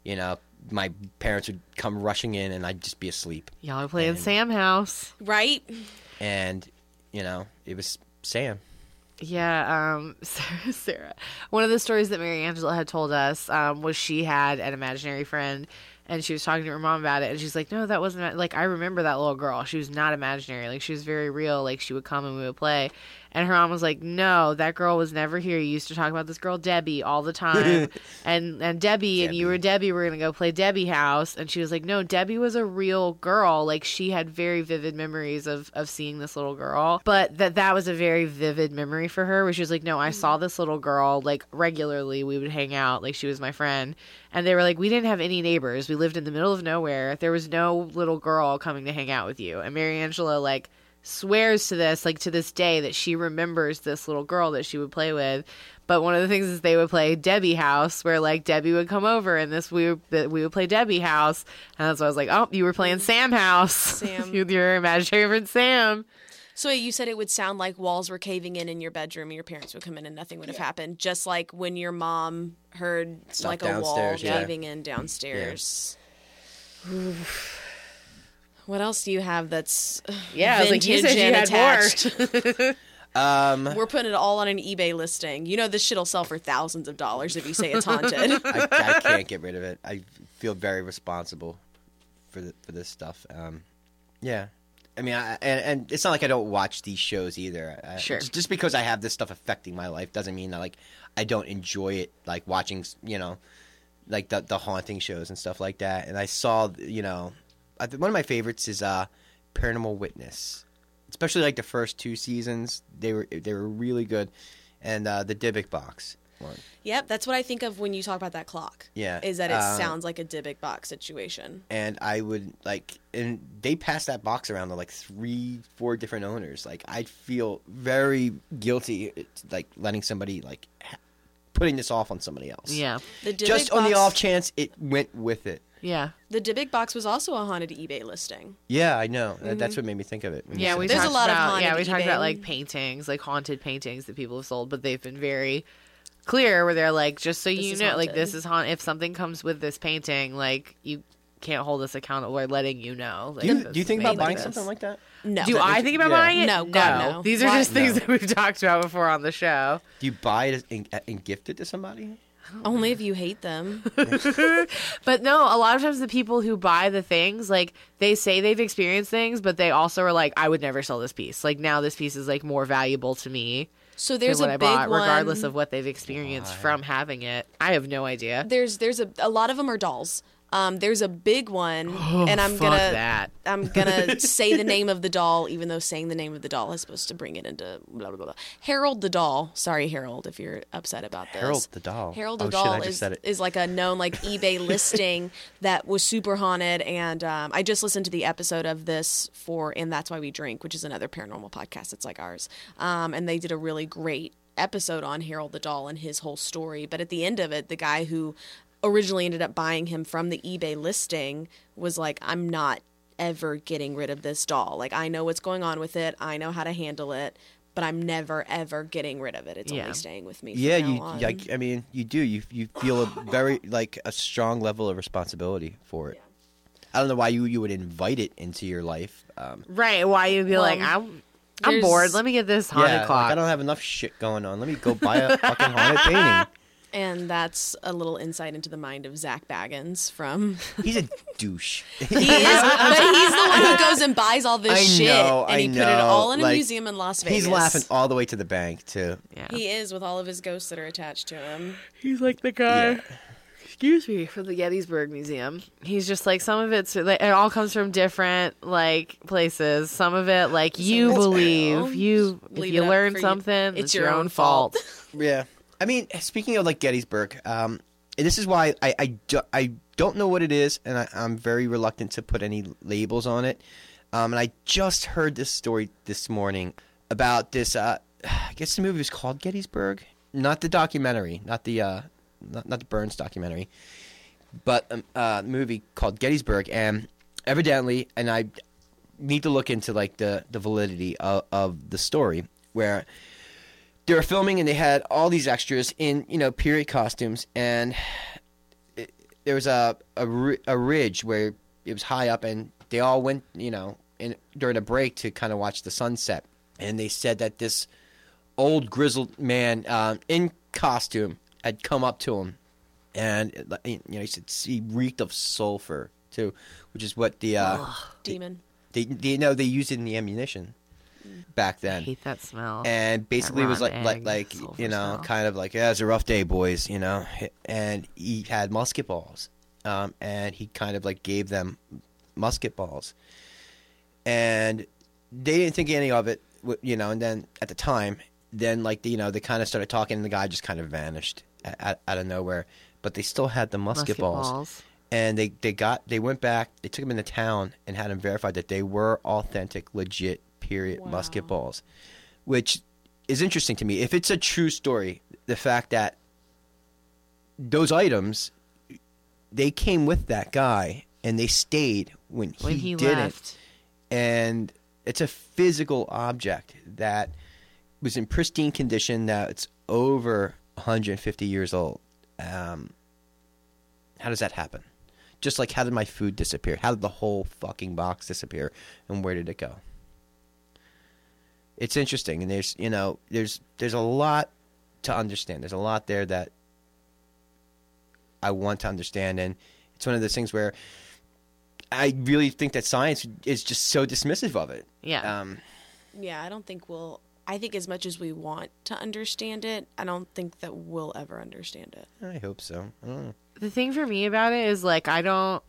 Speaker 4: you know my parents would come rushing in, and I'd just be asleep,
Speaker 3: Y'all are playing
Speaker 4: And-
Speaker 3: Sam House.
Speaker 2: right?
Speaker 4: and you know it was Sam.
Speaker 3: Yeah, um, Sarah, Sarah. One of the stories that Mary Angela had told us um, was she had an imaginary friend, and she was talking to her mom about it, and she's like, "No, that wasn't like I remember that little girl. She was not imaginary. Like she was very real. Like she would come and we would play." And her mom was like, "No, that girl was never here. You used to talk about this girl Debbie all the time, and and Debbie, and you were Debbie. We're gonna go play Debbie House." And she was like, "No, Debbie was a real girl. Like she had very vivid memories of of seeing this little girl, but that that was a very vivid memory for her. Where she was like, "No, I saw mm-hmm. this little girl like regularly. We would hang out. Like she was my friend." And they were like, "We didn't have any neighbors. We lived in the middle of nowhere. There was no little girl coming to hang out with you." And Mary Angela like swears to this like to this day that she remembers this little girl that she would play with but one of the things is they would play debbie house where like debbie would come over and this we would, that we would play debbie house and that's why i was like oh you were playing sam house
Speaker 2: Sam.
Speaker 3: with your imaginary friend sam
Speaker 2: So you said it would sound like walls were caving in in your bedroom, and your parents would come in, and nothing would have happened. Just like when your mom heard
Speaker 4: Stuff
Speaker 2: like a wall
Speaker 4: downstairs, yeah.
Speaker 2: caving in downstairs. What else do you have that's
Speaker 3: yeah I like you
Speaker 2: vintage
Speaker 3: said you had
Speaker 2: attached?
Speaker 3: more
Speaker 4: Um,
Speaker 2: We're putting it all on an eBay listing. You know this shit'll sell for thousands of dollars if you say it's haunted.
Speaker 4: I, I can't get rid of it. I feel very responsible for the, for this stuff. Um, yeah, I mean, I, and, and it's not like I don't watch these shows either. I,
Speaker 3: Sure.
Speaker 4: Just, just because I have this stuff affecting my life doesn't mean that like I don't enjoy it. Like watching, you know, like the the haunting shows and stuff like that. And I saw, you know, I, th- one of my favorites is uh, Paranormal Witness. Especially like the first two seasons, they were they were really good, and uh, the Dybbuk box one.
Speaker 2: yep, that's what I think of when you talk about that clock.
Speaker 4: Yeah,
Speaker 2: Is that it
Speaker 4: uh,
Speaker 2: sounds like a Dybbuk box situation.
Speaker 4: and I would like, and they passed that box around to like three, four different owners. Like, I'd feel very guilty, like letting somebody like putting this off on somebody else.
Speaker 3: yeah
Speaker 2: The Dybbuk
Speaker 4: just on the off chance it went with it.
Speaker 3: Yeah
Speaker 2: The Dybbuk box was also a haunted eBay listing.
Speaker 4: Yeah, I know. That- That's mm-hmm. what made me think of it.
Speaker 3: Yeah, we.
Speaker 2: There's a
Speaker 3: talked
Speaker 2: lot of
Speaker 3: about yeah
Speaker 2: haunted
Speaker 3: we talked
Speaker 2: eBay.
Speaker 3: about like paintings, like haunted paintings that people have sold, but they've been very clear where they're like, just so
Speaker 2: This
Speaker 3: you
Speaker 2: is
Speaker 3: know, like this is haunted. If something comes with this painting, like you can't hold us accountable. We're letting you know. Like,
Speaker 4: Do you, do you think about
Speaker 3: made
Speaker 4: buying
Speaker 3: this.
Speaker 4: something like that?
Speaker 2: No.
Speaker 3: Do I think about
Speaker 4: Yeah.
Speaker 3: buying it?
Speaker 2: No, God, no.
Speaker 3: These are
Speaker 2: Why-
Speaker 3: just things
Speaker 4: No.
Speaker 3: that we've talked about before on the show.
Speaker 4: Do you buy it and, and gift it to somebody?
Speaker 2: Only if you hate them.
Speaker 3: But no, a lot of times the people who buy the things, like they say they've experienced things, but they also are like, I would never sell this piece. Like now this piece is like more valuable to me.
Speaker 2: So
Speaker 3: than
Speaker 2: there's
Speaker 3: what
Speaker 2: a
Speaker 3: I
Speaker 2: big
Speaker 3: bought,
Speaker 2: one.
Speaker 3: regardless of what they've experienced from having it. I have no idea.
Speaker 2: There's there's a a lot of them are dolls. Um, there's a big one, and I'm gonna
Speaker 3: that.
Speaker 2: I'm gonna say the name of the doll, even though saying the name of the doll is supposed to bring it into blah blah blah. Harold the doll. Sorry, Harold, if you're upset about this.
Speaker 4: Harold the doll.
Speaker 2: Harold the
Speaker 4: Oh,
Speaker 2: doll
Speaker 4: just
Speaker 2: is is like a known like eBay listing that was super haunted, and um, I just listened to the episode of this for and that's why we drink, which is another paranormal podcast. It's like ours, um, and they did a really great episode on Harold the doll and his whole story. But at the end of it, the guy who originally ended up buying him from the eBay listing was like, I'm not ever getting rid of this doll. Like, I know what's going on with it, I know how to handle it, but I'm never ever getting rid of it. It's
Speaker 3: Yeah.
Speaker 2: only staying with me.
Speaker 4: Yeah, you.
Speaker 2: on.
Speaker 4: Like, I mean, you do. You you feel a very like a strong level of responsibility for it. I don't know why you you would invite it into your life. Um,
Speaker 3: Right? Why you'd be
Speaker 2: Well,
Speaker 3: like, I'm, I'm bored. Let me get this haunted
Speaker 4: yeah, like,
Speaker 3: clock.
Speaker 4: I don't have enough shit going on. Let me go buy a fucking haunted painting.
Speaker 2: And that's a little insight into the mind of Zak Bagans from.
Speaker 4: He's a douche.
Speaker 2: He is, but he's the one who goes and buys all this
Speaker 4: I
Speaker 2: shit,
Speaker 4: know,
Speaker 2: and
Speaker 4: I
Speaker 2: he put it all in a
Speaker 4: like,
Speaker 2: museum in Las Vegas.
Speaker 4: He's laughing all the way to the bank too.
Speaker 3: yeah.
Speaker 2: He is with all of his ghosts that are attached to him.
Speaker 3: He's like the guy.
Speaker 4: Yeah.
Speaker 3: Excuse me, from the Gettysburg Museum. He's just like some of it's like it all comes from different like places. Some of it like you
Speaker 2: of
Speaker 3: believe you if you learn
Speaker 2: for you.
Speaker 3: something,
Speaker 2: It's
Speaker 3: it's,
Speaker 2: your
Speaker 3: your,
Speaker 2: own
Speaker 3: own fault.
Speaker 4: Yeah. I mean, speaking of like Gettysburg, um, this is why I I, do, I don't know what it is, and I, I'm very reluctant to put any labels on it. Um, and I just heard this story this morning about this. Uh, I guess the movie was called Gettysburg, not the documentary, not the uh, not, not the Burns documentary, but um, uh, movie called Gettysburg, and evidently, and I need to look into like the the validity of, of the story where they were filming and they had all these extras in you know period costumes and it, there was a, a a ridge where it was high up and they all went you know in during a break to kind of watch the sunset and they said that this old grizzled man um, in costume had come up to him and you know he said he reeked of sulfur too which is what the uh,
Speaker 2: Demon.
Speaker 4: they they know they used it in the ammunition back
Speaker 3: I
Speaker 4: then
Speaker 3: hate that smell.
Speaker 4: and basically it was like like like you know
Speaker 3: smell.
Speaker 4: kind of like yeah it's a rough day boys you know and he had musket balls um, and he kind of like gave them musket balls and they didn't think any of it you know and then at the time then like you know they kind of started talking and the guy just kind of vanished out, out of nowhere but they still had the musket,
Speaker 3: Musket
Speaker 4: balls
Speaker 3: balls.
Speaker 4: and they they got they went back they took him into town and had him verified that they were authentic legit period musket balls which is interesting to me. If it's a true story the fact that those items they came with that guy and they stayed when he,
Speaker 3: When he
Speaker 4: didn't.
Speaker 3: left.
Speaker 4: and it's a physical object that was in pristine condition that's over 150 years old. Um, how does that happen? Just like how did my food disappear? How did the whole fucking box disappear? And where did it go it's interesting and there's you know there's there's a lot to understand there's a lot there that i want to understand and it's one of those things where i really think that science is just so dismissive of it
Speaker 3: Yeah.
Speaker 4: um
Speaker 2: Yeah, I don't think we'll. I think as much as we want to understand it, I don't think that we'll ever understand it.
Speaker 4: i hope so I
Speaker 3: the thing for me about it is like I don't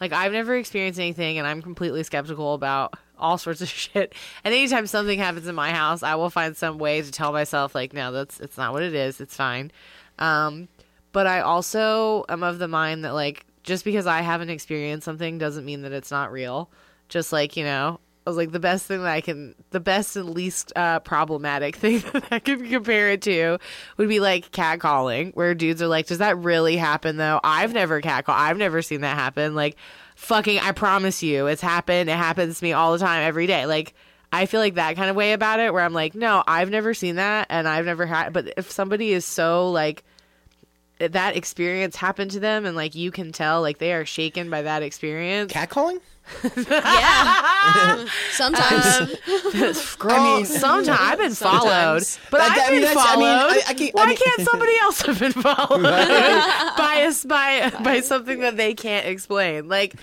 Speaker 3: like I've never experienced anything and I'm completely skeptical about all sorts of shit. And anytime something happens in my house, I will find some way to tell myself like no, that's it's not what it is. It's fine. Um but I also am of the mind that like just because I haven't experienced something doesn't mean that it's not real. Just like, you know, I was like the best thing that I can, the best and least uh, problematic thing that I can compare it to would be like catcalling, where dudes are like, "Does that really happen?" Though I've never catcall, I've never seen that happen. Like, fucking, I promise you, it's happened. It happens to me all the time, every day. Like, I feel like that kind of way about it, where I'm like, no, I've never seen that, and I've never had. But if somebody is so like that experience happened to them and like you can tell like they are shaken by that experience
Speaker 4: catcalling
Speaker 2: Yeah. Sometimes.
Speaker 3: Um, Girl,
Speaker 4: mean-
Speaker 3: sometimes I've been followed,
Speaker 2: Sometimes.
Speaker 3: but
Speaker 4: That-
Speaker 3: I've
Speaker 4: I mean,
Speaker 3: been
Speaker 4: that's- I
Speaker 3: followed.
Speaker 4: mean, I- I can't- I
Speaker 3: Why
Speaker 4: mean-
Speaker 3: can't somebody else have been followed Biased by by something that they can't explain? Like,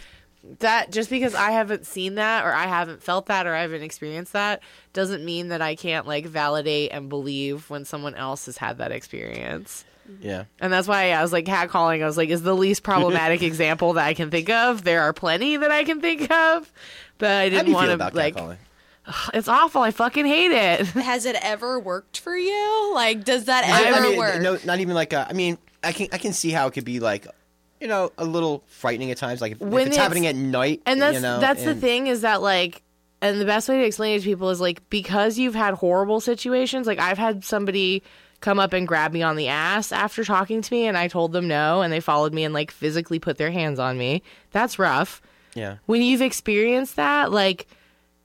Speaker 3: that just because I haven't seen that or I haven't felt that or I haven't experienced that doesn't mean that I can't like validate and believe when someone else has had that experience.
Speaker 4: Yeah.
Speaker 3: And that's why I was like catcalling. I was like, is the least problematic example that I can think of. There are plenty that I can think of, but I didn't want to like.
Speaker 4: catcalling?
Speaker 3: It's awful. I fucking hate it.
Speaker 2: Has it ever worked for you? Like, does that
Speaker 4: I,
Speaker 2: ever
Speaker 4: I mean,
Speaker 2: work?
Speaker 4: no, not even like. A, I mean, I can I can see how it could be like, you know, a little frightening at times. Like if, if
Speaker 3: When
Speaker 4: it's,
Speaker 3: it's-
Speaker 4: happening at night,
Speaker 3: And that's
Speaker 4: you know,
Speaker 3: that's the thing is that like and the best way to explain it to people is like because you've had horrible situations, like I've had somebody come up and grab me on the ass after talking to me and I told them no and they followed me and like physically put their hands on me. That's rough.
Speaker 4: Yeah.
Speaker 3: When you've experienced that, like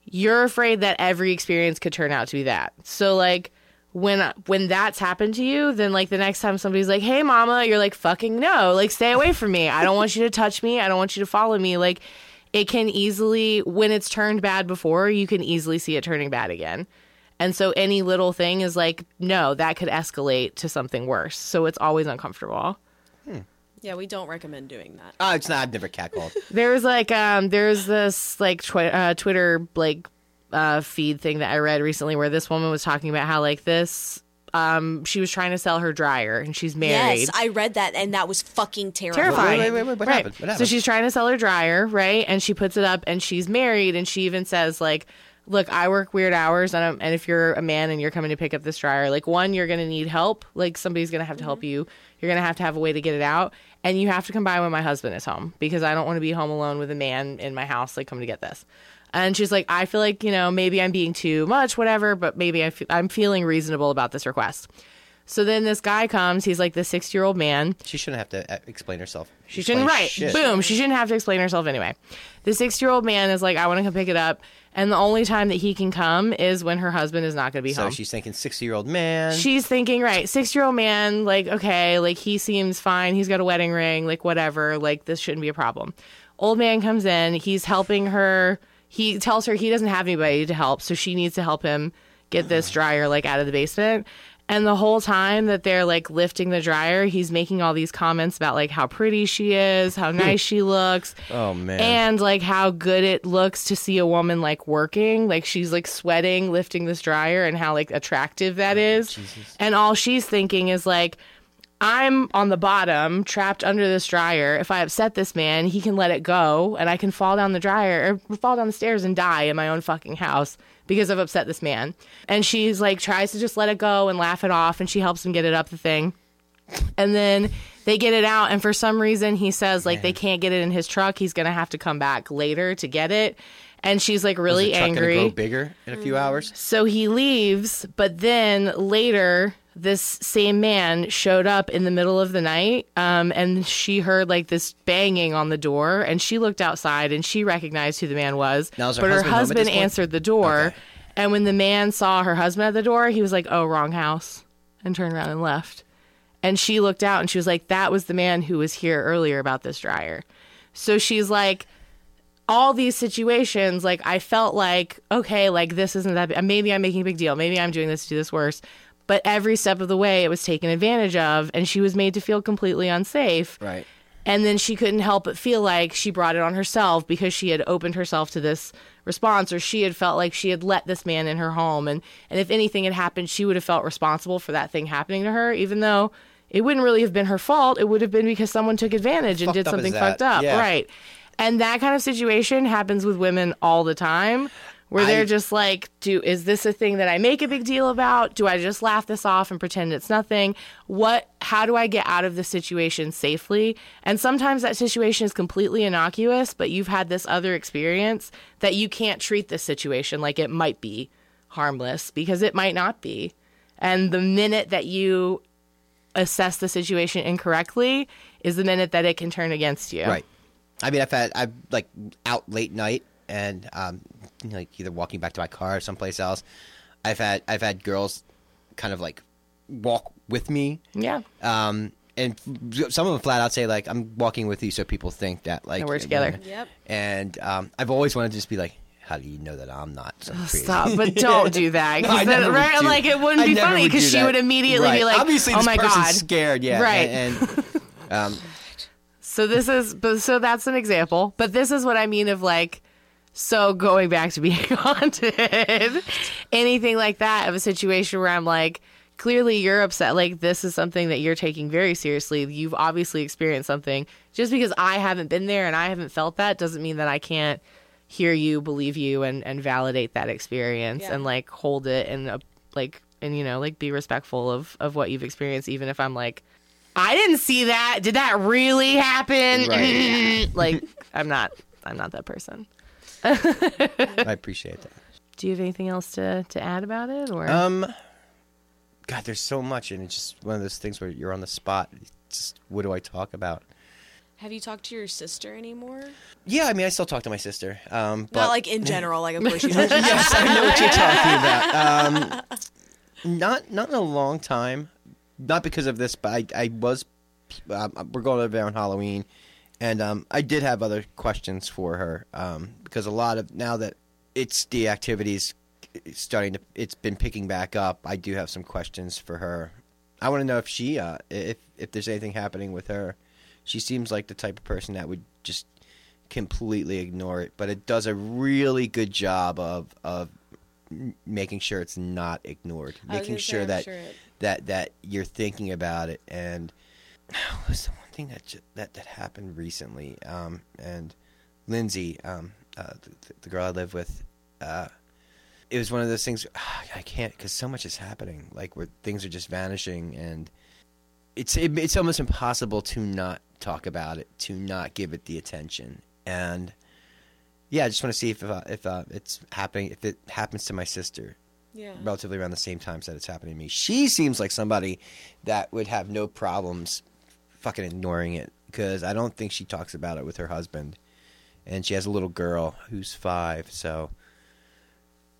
Speaker 3: you're afraid that every experience could turn out to be that. So like when when that's happened to you, then like the next time somebody's like, "Hey mama," you're like, "Fucking no. Like stay away from me. I don't want you to touch me. I don't want you to follow me." Like it can easily when it's turned bad before, you can easily see it turning bad again. And so any little thing is like, no, that could escalate to something worse. So it's always uncomfortable.
Speaker 2: yeah, we don't recommend doing that.
Speaker 4: Oh, it's not. I've never catcalled.
Speaker 3: There's like um there's this like twi- uh, Twitter like uh feed thing that I read recently where this woman was talking about how like this um she was trying to sell her dryer and she's married.
Speaker 2: Yes, I read that, and that was fucking terrifying.
Speaker 3: Terrifying.
Speaker 4: Wait, wait, wait, what
Speaker 3: right.
Speaker 4: happened? What
Speaker 3: So she's trying to sell her dryer, right? And she puts it up and she's married and she even says like Look, I work weird hours, and, I'm, and if you're a man and you're coming to pick up this dryer, like one, you're gonna need help. Like somebody's gonna have to help you. You're gonna have to have a way to get it out, and you have to come by when my husband is home because I don't want to be home alone with a man in my house. Like, come to get this. And she's like, I feel like you know maybe I'm being too much, whatever, but maybe I f- I'm feeling reasonable about this request. So then this guy comes. He's like the 60 year old man.
Speaker 4: She shouldn't have to uh, explain herself.
Speaker 3: She shouldn't,
Speaker 4: Explain
Speaker 3: right?
Speaker 4: shit.
Speaker 3: Boom. She shouldn't have to explain herself anyway. The 60 year old man is like, I want to come pick it up. And the only time that he can come is when her husband is not going to be home.
Speaker 4: So
Speaker 3: home.
Speaker 4: she's thinking sixty-year-old man.
Speaker 3: She's thinking, right, six year old man, like, okay, like he seems fine. He's got a wedding ring, like, whatever. Like, this shouldn't be a problem. Old man comes in. He's helping her. He tells her he doesn't have anybody to help. So she needs to help him get this mm-hmm. dryer, like, out of the basement. And the whole time that they're like lifting the dryer, he's making all these comments about like how pretty she is, how nice hmm. she looks.
Speaker 4: Oh, man.
Speaker 3: And like how good it looks to see a woman like working, like she's like sweating lifting this dryer and how like attractive that oh, is. And all she's thinking is like I'm on the bottom, trapped under this dryer. If I upset this man, he can let it go and I can fall down the dryer or fall down the stairs and die in my own fucking house because I've upset this man. And she's like tries to just let it go and laugh it off and she helps him get it up the thing. And then they get it out and for some reason he says like they can't get it in his truck. He's going to have to come back later to get it. And she's like really
Speaker 4: the truck gonna
Speaker 3: angry.
Speaker 4: grow bigger in a few hours.
Speaker 3: So he leaves, but then later, this same man showed up in the middle of the night, um, and she heard like this banging on the door, and she looked outside and she recognized who the man was.
Speaker 4: Now, is her
Speaker 3: but her
Speaker 4: husband
Speaker 3: husband answered the door,
Speaker 4: Okay.
Speaker 3: and when the man saw her husband at the door, he was like, "Oh, wrong house," and turned around and left. And she looked out and she was like, "That was the man who was here earlier about this dryer." So she's like all these situations, like I felt like, okay, like this isn't that big. Maybe I'm making a big deal. Maybe I'm doing this to do this worse. But every step of the way, it was taken advantage of, and she was made to feel completely unsafe.
Speaker 4: Right.
Speaker 3: And then she couldn't help but feel like she brought it on herself because she had opened herself to this response, or she had felt like she had let this man in her home. And, and if anything had happened, she would have felt responsible for that thing happening to her, even though it wouldn't really have been her fault. It would have been because someone took advantage and
Speaker 4: Fucked
Speaker 3: did something fucked up.
Speaker 4: Yeah.
Speaker 3: Right. And that kind of situation happens with women all the time where they're just like, do is this a thing that I make a big deal about? Do I just laugh this off and pretend it's nothing? What how do I get out of this situation safely? And sometimes that situation is completely innocuous, but you've had this other experience that you can't treat this situation like it might be harmless because it might not be. And the minute that you assess the situation incorrectly is the minute that it can turn against you.
Speaker 4: Right. I mean, I've had I've like out late night and um, like either walking back to my car or someplace else. I've had I've had girls kind of like walk with me.
Speaker 3: Yeah.
Speaker 4: Um, and some of them flat out say like I'm walking with you so people think that like
Speaker 3: That we're together.
Speaker 2: Yep.
Speaker 4: And um, I've always wanted to just be like, how do you know that I'm not some crazy?
Speaker 3: Stop, but don't do that. 'cause
Speaker 4: I
Speaker 3: then-
Speaker 4: never would
Speaker 3: right?
Speaker 4: do-
Speaker 3: like it wouldn't
Speaker 4: I
Speaker 3: be funny because she
Speaker 4: that.
Speaker 3: would immediately be like,
Speaker 4: obviously
Speaker 3: "Oh
Speaker 4: this
Speaker 3: my god!"
Speaker 4: scared, yeah,
Speaker 3: Right.
Speaker 4: and, and um,
Speaker 3: So this is, but so that's an example. But this is what I mean of like, so going back to being haunted, anything like that of a situation where I'm like, clearly you're upset. Like this is something that you're taking very seriously. You've obviously experienced something. Just because I haven't been there and I haven't felt that doesn't mean that I can't hear you, believe you, and and validate that experience
Speaker 2: Yeah.
Speaker 3: and like hold it and uh, like and you know like be respectful of of what you've experienced, even if I'm like. I didn't see that. Did that really happen?
Speaker 4: Right.
Speaker 3: like I'm not I'm not that person.
Speaker 4: I appreciate that.
Speaker 3: Do you have anything else to to add about it or
Speaker 4: Um, God, there's so much, and it's just one of those things where you're on the spot. It's just what do I talk about?
Speaker 2: Have you talked to your sister anymore?
Speaker 4: Yeah, I mean, I still talk to my sister. Um, but
Speaker 2: Not like in general. Like of course you talk to
Speaker 4: yes, I know what you're talking about. Um, not not in a long time. Not because of this, but I I was. Um, we're going over there on Halloween, and um, I did have other questions for her um, because a lot of now that it's the activities starting to it's been picking back up. I do have some questions for her. I want to know if she uh, if if there's anything happening with her. She seems like the type of person that would just completely ignore it, but it does a really good job of of making sure it's not ignored, making sure that
Speaker 2: sure
Speaker 4: that that you're thinking about it. And what's the thing that that that happened recently? Um, and Lindsay, um, uh, the, the girl I live with, uh, it was one of those things. I can't because so much is happening, like where things are just vanishing, and it's it, it's almost impossible to not talk about it, to not give it the attention, and yeah, I just want to see if uh, if uh, it's happening, if it happens to my sister
Speaker 2: Yeah.
Speaker 4: relatively around the same time that it's happening to me. She seems like somebody that would have no problems fucking ignoring it because I don't think she talks about it with her husband, and she has a little girl who's five. So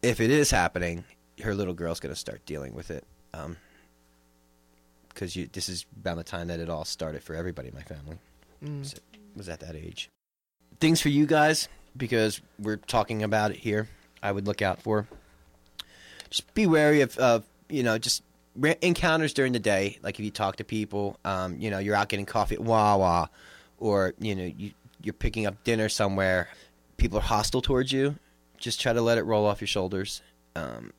Speaker 4: if it is happening, her little girl's gonna start dealing with it. Um, because you this is about the time that it all started for everybody in my family. Was, was at that age. Things for you guys because we're talking about it here. I would look out for. Just be wary of, of you know just encounters during the day. Like if you talk to people, um, you know you're out getting coffee at Wawa, or you know you you're picking up dinner somewhere. People are hostile towards you. Just try to let it roll off your shoulders. Um,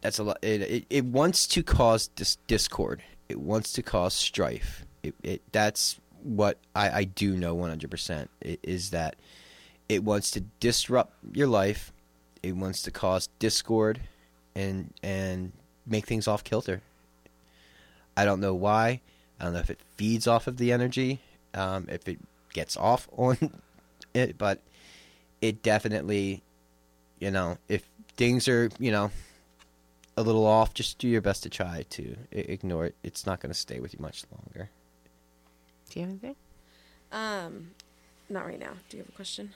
Speaker 4: that's a lot. It, it it wants to cause dis- discord. It wants to cause strife. It, it that's what I, I do know 100% is that it wants to disrupt your life. It wants to cause discord and and make things off kilter. I don't know why. I don't know if it feeds off of the energy, um, if it gets off on it, but it definitely, you know, if things are, you know, a little off, just do your best to try to ignore it. It's not going to stay with you much longer.
Speaker 3: do you have anything?
Speaker 2: Um, not right now. Do you have a question?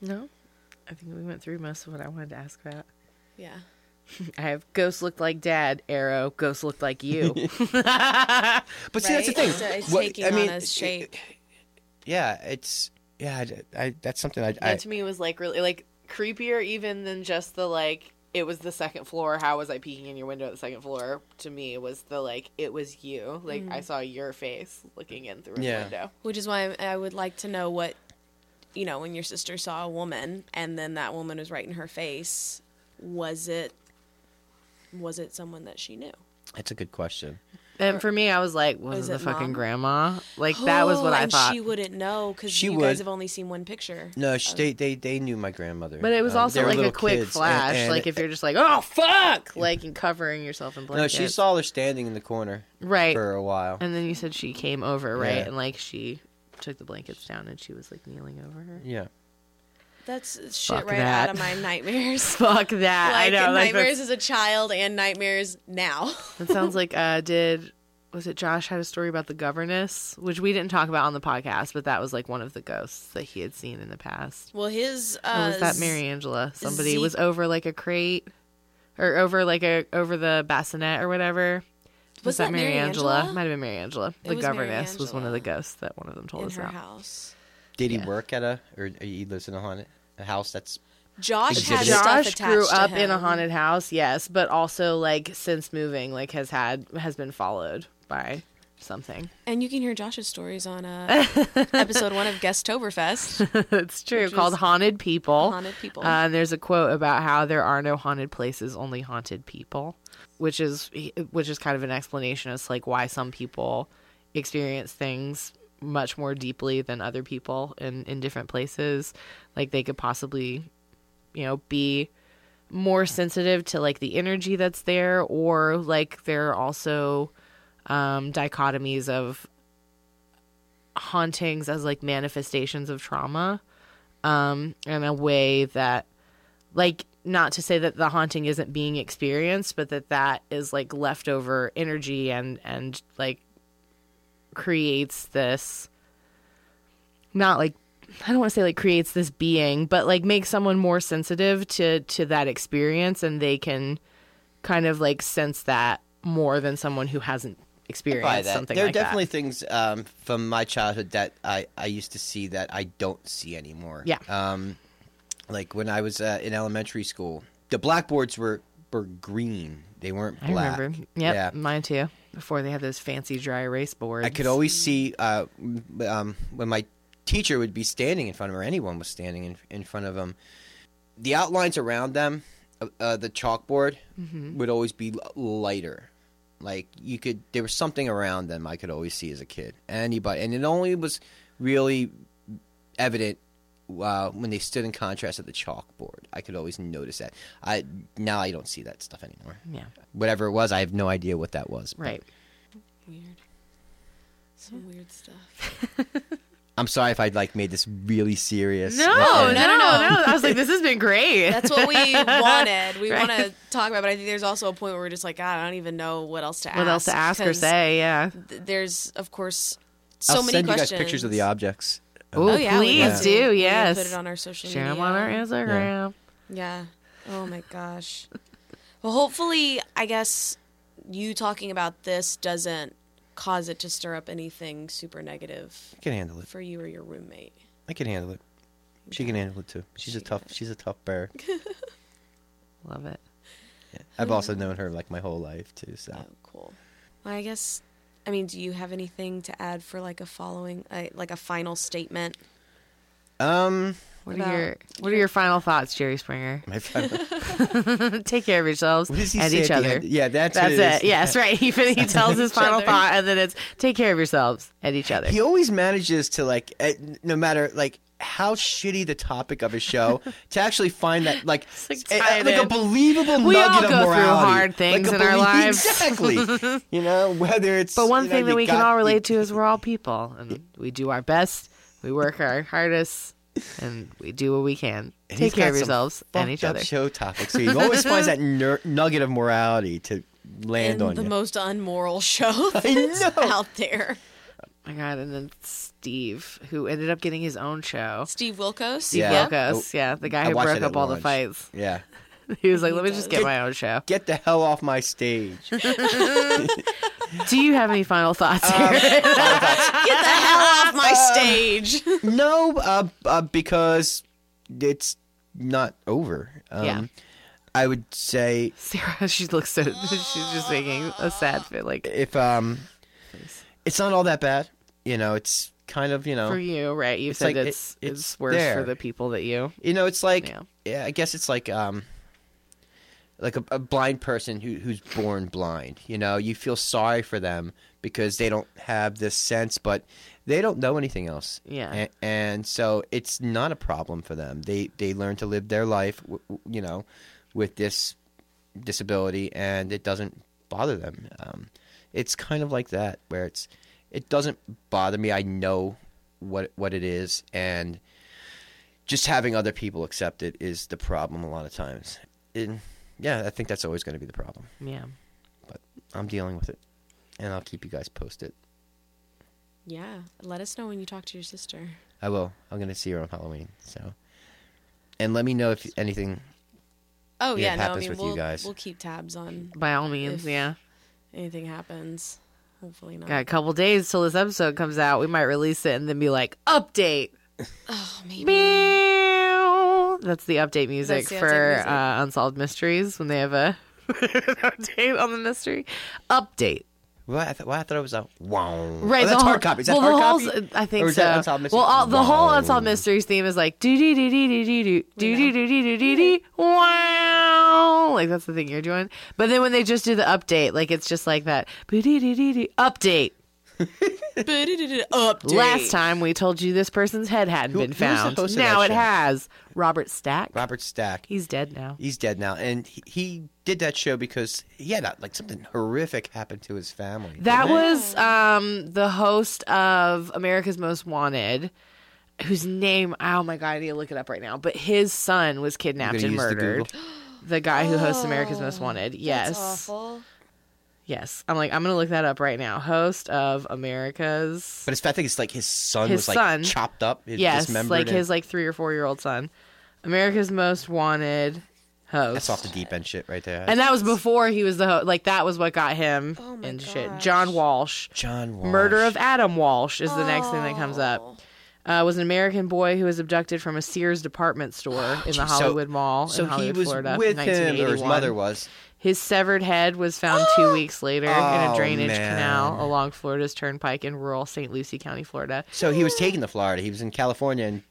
Speaker 3: No. I think we went through most of what I wanted to ask about.
Speaker 2: Yeah.
Speaker 3: I have ghost looked like dad, arrow, ghost looked like you.
Speaker 4: But see, that's the thing.
Speaker 2: It's, uh, it's
Speaker 4: What-
Speaker 2: taking
Speaker 4: I mean,
Speaker 2: on a shape.
Speaker 4: Yeah, it's yeah. I, I- that's something I, I
Speaker 3: that to me was like really like creepier even than just the like it was the second floor. How was I peeking in your window at the second floor? To me, it was the like it was you. Like I saw your face looking in through a
Speaker 4: Yeah.
Speaker 3: window.
Speaker 2: Which is why I would like to know what, you know, when your sister saw a woman and then that woman was right in her face, was it, was it someone that she knew?
Speaker 4: It's a good question.
Speaker 3: And for me, I was like, was,
Speaker 2: Was
Speaker 3: it
Speaker 2: it
Speaker 3: the fucking
Speaker 2: mom?
Speaker 3: grandma? Like that was what
Speaker 2: Oh,
Speaker 3: I
Speaker 2: and
Speaker 3: thought.
Speaker 2: she wouldn't know because
Speaker 4: She
Speaker 2: you
Speaker 4: would.
Speaker 2: guys have only seen one picture.
Speaker 4: No, she, they, they they knew my grandmother.
Speaker 3: But it was
Speaker 4: Um,
Speaker 3: also
Speaker 4: they were
Speaker 3: like a
Speaker 4: little
Speaker 3: quick
Speaker 4: kids, and-
Speaker 3: flash.
Speaker 4: and-
Speaker 3: like if you're just like, oh fuck, like and covering yourself in blankets.
Speaker 4: no,
Speaker 3: blankets.
Speaker 4: she saw her standing in the corner
Speaker 3: right.
Speaker 4: for a while.
Speaker 3: And then you said she came over, right?
Speaker 4: Yeah.
Speaker 3: And like she took the blankets down and she was like kneeling over her.
Speaker 4: Yeah,
Speaker 2: That's shit
Speaker 3: Fuck
Speaker 2: right
Speaker 3: that.
Speaker 2: out of my nightmares.
Speaker 3: Fuck that!
Speaker 2: like
Speaker 3: I know. Like,
Speaker 2: nightmares
Speaker 3: that's-
Speaker 2: as a child and nightmares now.
Speaker 3: that sounds like uh did was it Josh had a story about the governess, which we didn't talk about on the podcast, but that was like one of the ghosts that he had seen in the past.
Speaker 2: well, his uh,
Speaker 3: Or was that Mary Angela? Somebody
Speaker 2: Zeke-
Speaker 3: was over like a crate, or over like a over the bassinet or whatever.
Speaker 2: Was that Mary Angela?
Speaker 3: Might have been Mary Angela.
Speaker 2: It
Speaker 3: The
Speaker 2: was Mary
Speaker 3: governess was one of the ghosts that one of them told
Speaker 2: in
Speaker 3: us
Speaker 2: her
Speaker 3: about.
Speaker 2: house.
Speaker 4: did he
Speaker 3: Yeah.
Speaker 4: work at a or he lives in a haunted a house that's
Speaker 2: Josh
Speaker 4: Exhibit.
Speaker 2: has stuff
Speaker 3: Josh
Speaker 2: attached
Speaker 3: grew
Speaker 2: to
Speaker 3: up in a haunted house, yes, but also like since moving, like has had has been followed by something.
Speaker 2: And you can hear Josh's stories on uh, episode one of Guesttoberfest.
Speaker 3: it's true. Called Haunted People.
Speaker 2: Haunted People.
Speaker 3: Uh, and there's a quote about how there are no haunted places, only haunted people, which is which is kind of an explanation as to, like why some people experience things much more deeply than other people in in different places. Like they could possibly, you know, be more sensitive to like the energy that's there, or like there are also um, dichotomies of hauntings as like manifestations of trauma um in a way that like not to say that the haunting isn't being experienced but that that is like leftover energy and and like creates this not like I don't want to say like creates this being, but like makes someone more sensitive to to that experience and they can kind of like sense that more than someone who hasn't experienced
Speaker 4: that.
Speaker 3: something
Speaker 4: there
Speaker 3: like
Speaker 4: are definitely
Speaker 3: that.
Speaker 4: things um, from my childhood that I, I used to see that I don't see anymore.
Speaker 3: Yeah.
Speaker 4: Um, like when I was uh, in elementary school, the blackboards were were green. They weren't black I
Speaker 3: remember. Yep,
Speaker 4: Yeah.
Speaker 3: mine too. Before they had those fancy dry erase boards.
Speaker 4: I could always see uh, um, when my teacher would be standing in front of him, or anyone was standing in, in front of them, The outlines around them, uh, uh, the chalkboard,
Speaker 3: Mm-hmm.
Speaker 4: would always be lighter. Like you could, there was something around them I could always see as a kid. Anybody, and it only was really evident uh, when they stood in contrast at the chalkboard. I could always notice that. I now I don't see that stuff anymore.
Speaker 3: Yeah.
Speaker 4: Whatever it was, I have no idea what that was.
Speaker 3: Right.
Speaker 2: weird. Some weird stuff.
Speaker 4: I'm sorry if I like made this really serious.
Speaker 3: No,
Speaker 4: Uh,
Speaker 3: no, no, no, I was like, this has been great.
Speaker 2: That's what we wanted. We
Speaker 3: Right.
Speaker 2: want to talk about, but I think there's also a point where we're just like, God, I don't even know what else to ask.
Speaker 3: what else to ask or say? Yeah.
Speaker 2: th- There's, of course, so
Speaker 4: I'll
Speaker 2: many
Speaker 4: send
Speaker 2: questions.
Speaker 4: you guys pictures of the objects.
Speaker 3: Oh,
Speaker 2: Oh yeah,
Speaker 3: please do. Yes.
Speaker 2: put it on our social
Speaker 3: Share
Speaker 2: media.
Speaker 3: them on our Instagram.
Speaker 2: Yeah. Oh my gosh. Well, hopefully, I guess you talking about this doesn't cause it to stir up anything super negative
Speaker 4: I can handle it.
Speaker 2: for you or your roommate.
Speaker 4: I can handle it. She can handle it too. She's a tough. She's a tough bear.
Speaker 3: Love it. Yeah.
Speaker 4: I've also known her like my whole life too. So
Speaker 2: Oh, cool. Well, I guess. I mean, do you have anything to add for like a following, uh, like a final statement?
Speaker 4: um,
Speaker 3: What
Speaker 2: About
Speaker 3: are your What are your final thoughts, Jerry Springer?
Speaker 4: my friend,
Speaker 3: Take care of yourselves
Speaker 4: what does he
Speaker 3: and
Speaker 4: say
Speaker 3: each other.
Speaker 4: end? Yeah, that's it.
Speaker 3: That's
Speaker 4: what
Speaker 3: it.
Speaker 4: is.
Speaker 3: Yes, right. He he tells his final
Speaker 2: other.
Speaker 3: thought, and then it's take care of yourselves and each other.
Speaker 4: He always manages to like, eh, no matter like how shitty the topic of a show, to actually find that like
Speaker 3: like, tie it
Speaker 4: like a believable
Speaker 3: We all
Speaker 4: nugget of
Speaker 3: go through hard things
Speaker 4: Like a
Speaker 3: in our lives.
Speaker 4: Exactly. you know, whether it's
Speaker 3: But one
Speaker 4: you know,
Speaker 3: thing that
Speaker 4: you
Speaker 3: we can all
Speaker 4: you-
Speaker 3: relate to is we're all people, and we do our best. We work our hardest, and we do what we can.
Speaker 4: And
Speaker 3: Take care of
Speaker 4: some
Speaker 3: yourselves and each
Speaker 4: up
Speaker 3: other.
Speaker 4: Show topics. So he always finds that ner- nugget of morality to land
Speaker 2: And
Speaker 4: on
Speaker 2: the
Speaker 4: you.
Speaker 2: most unmoral show
Speaker 4: I
Speaker 2: that's out there.
Speaker 3: My God, and then Steve, who ended up getting his own show.
Speaker 2: Steve Wilkos.
Speaker 3: Steve
Speaker 4: Yeah.
Speaker 3: Wilkos, yeah, the guy
Speaker 4: I
Speaker 3: who
Speaker 4: watched
Speaker 3: broke
Speaker 4: it at
Speaker 3: up all the
Speaker 4: lunch.
Speaker 3: fights.
Speaker 4: Yeah.
Speaker 3: He was like,
Speaker 2: He
Speaker 3: "Let me
Speaker 2: does.
Speaker 3: just get my own show."
Speaker 4: Get the hell off my stage.
Speaker 3: Do you have any final thoughts
Speaker 4: Um,
Speaker 3: here?
Speaker 2: Get the hell off my stage.
Speaker 4: no, uh, uh, because it's not over. Um,
Speaker 3: Yeah.
Speaker 4: I would say
Speaker 3: Sarah, she looks so. She's just making a sad fit. Like
Speaker 4: if um, it's not all that bad. You know, it's kind of you know,
Speaker 3: for you, right? You said
Speaker 4: like it-
Speaker 3: it's
Speaker 4: it's
Speaker 3: it's worse
Speaker 4: there.
Speaker 3: for the people that you.
Speaker 4: you know, it's like
Speaker 3: Yeah.
Speaker 4: yeah. I guess it's like um, like a, a blind person who who's born blind. You know, you feel sorry for them because they don't have this sense, but they don't know anything else.
Speaker 3: Yeah.
Speaker 4: and, and so it's not a problem for them. They they learn to live their life, you know, with this disability, and it doesn't bother them. Um, it's kind of like that, where it's it doesn't bother me. I know what what it is, and just having other people accept it is the problem a lot of times. And yeah, I think that's always going to be the problem.
Speaker 3: Yeah.
Speaker 4: But I'm dealing with it, and I'll keep you guys posted.
Speaker 2: Yeah. Let us know when you talk to your sister.
Speaker 4: I will. I'm going to see her on Halloween. So, and let me know if anything.
Speaker 2: Oh
Speaker 4: Yeah,
Speaker 2: yeah,
Speaker 4: it
Speaker 2: no, I
Speaker 4: happens
Speaker 2: mean
Speaker 4: with you
Speaker 2: we'll
Speaker 4: guys.
Speaker 2: we'll keep tabs on
Speaker 3: By all means,
Speaker 2: If-
Speaker 3: yeah.
Speaker 2: anything happens. Hopefully not.
Speaker 3: Got a couple days till this episode comes out. We might release it and then be like, update.
Speaker 2: Oh, maybe.
Speaker 3: Meow. That's the update music
Speaker 2: That's the update
Speaker 3: for
Speaker 2: music.
Speaker 3: Uh, Unsolved Mysteries when they have a update on the mystery. Update.
Speaker 4: Well, I, th- well, I thought it was a wow.
Speaker 3: Right,
Speaker 4: oh, that's
Speaker 3: the
Speaker 4: hard copy. Is that
Speaker 3: well,
Speaker 4: hard
Speaker 3: whole,
Speaker 4: copy?
Speaker 3: I think
Speaker 4: Or is
Speaker 3: so.
Speaker 4: that Unsolved Mysteries?
Speaker 3: well, all, the whole unsolved mysteries theme is like do do do do do do do do do do do do wow, like that's the thing you're doing. But then when they just do the update, like it's just like that update.
Speaker 2: Update.
Speaker 3: Last time we told you this person's head hadn't
Speaker 4: Who-
Speaker 3: been
Speaker 4: who was the
Speaker 3: found.
Speaker 4: host of
Speaker 3: Now
Speaker 4: that
Speaker 3: it
Speaker 4: show?
Speaker 3: has. Robert Stack.
Speaker 4: Robert Stack.
Speaker 3: He's dead now.
Speaker 4: He's dead now, and he, he did that show because he had uh, like something horrific happen to his family.
Speaker 3: That was um, the host of America's Most Wanted, whose name, oh my God, I need to look it up right now. But his son was kidnapped and
Speaker 4: use the
Speaker 3: murdered.
Speaker 4: Google?
Speaker 3: The, guy who hosts America's Most Wanted. Yes.
Speaker 2: That's awful.
Speaker 3: Yes. I'm like, I'm going to look that up right now. Host of America's.
Speaker 4: But it's, I think it's like his son
Speaker 3: His
Speaker 4: was like
Speaker 3: son.
Speaker 4: chopped up,
Speaker 3: yes.
Speaker 4: dismembered,
Speaker 3: Like
Speaker 4: and-
Speaker 3: his like three or four year old son. America's Most Wanted host.
Speaker 4: That's off the deep end shit right there.
Speaker 3: And that was before he was the host. Like, that was what got him
Speaker 2: Oh my
Speaker 3: into shit. John Walsh.
Speaker 4: John Walsh.
Speaker 3: Murder of Adam Walsh is the next thing that comes up. Uh, was an American boy who was abducted from a Sears department store in the
Speaker 4: So-
Speaker 3: Hollywood Mall
Speaker 4: So
Speaker 3: in Hollywood,
Speaker 4: he was
Speaker 3: Florida. in
Speaker 4: with him, or his
Speaker 3: 1981.
Speaker 4: mother was.
Speaker 3: His severed head was found two weeks later in a
Speaker 4: Oh,
Speaker 3: drainage
Speaker 4: man.
Speaker 3: canal along Florida's Turnpike in rural St. Lucie County, Florida.
Speaker 4: So he was taken to Florida. He was in California and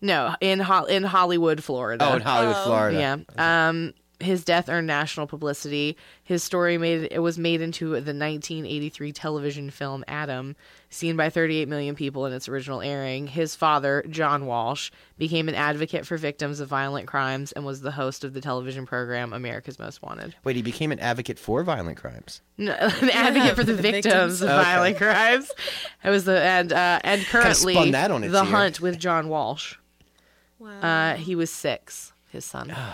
Speaker 3: No, in Ho- in Hollywood, Florida.
Speaker 4: oh, in Hollywood, Florida.
Speaker 3: Yeah. Um, his death earned national publicity. His story made it was made into the 1983 television film Adam, seen by 38 million people in its original airing. His father, John Walsh, became an advocate for victims of violent crimes and was the host of the television program America's Most Wanted.
Speaker 4: Wait, he became an advocate for violent crimes.
Speaker 3: No, an advocate for the,
Speaker 2: the
Speaker 3: victims,
Speaker 2: victims.
Speaker 3: of
Speaker 4: Okay.
Speaker 3: violent crimes. It was the and uh, and currently
Speaker 4: spun that on its
Speaker 3: the
Speaker 4: ear.
Speaker 3: hunt with John Walsh.
Speaker 2: Wow.
Speaker 3: Uh, he was six. His son.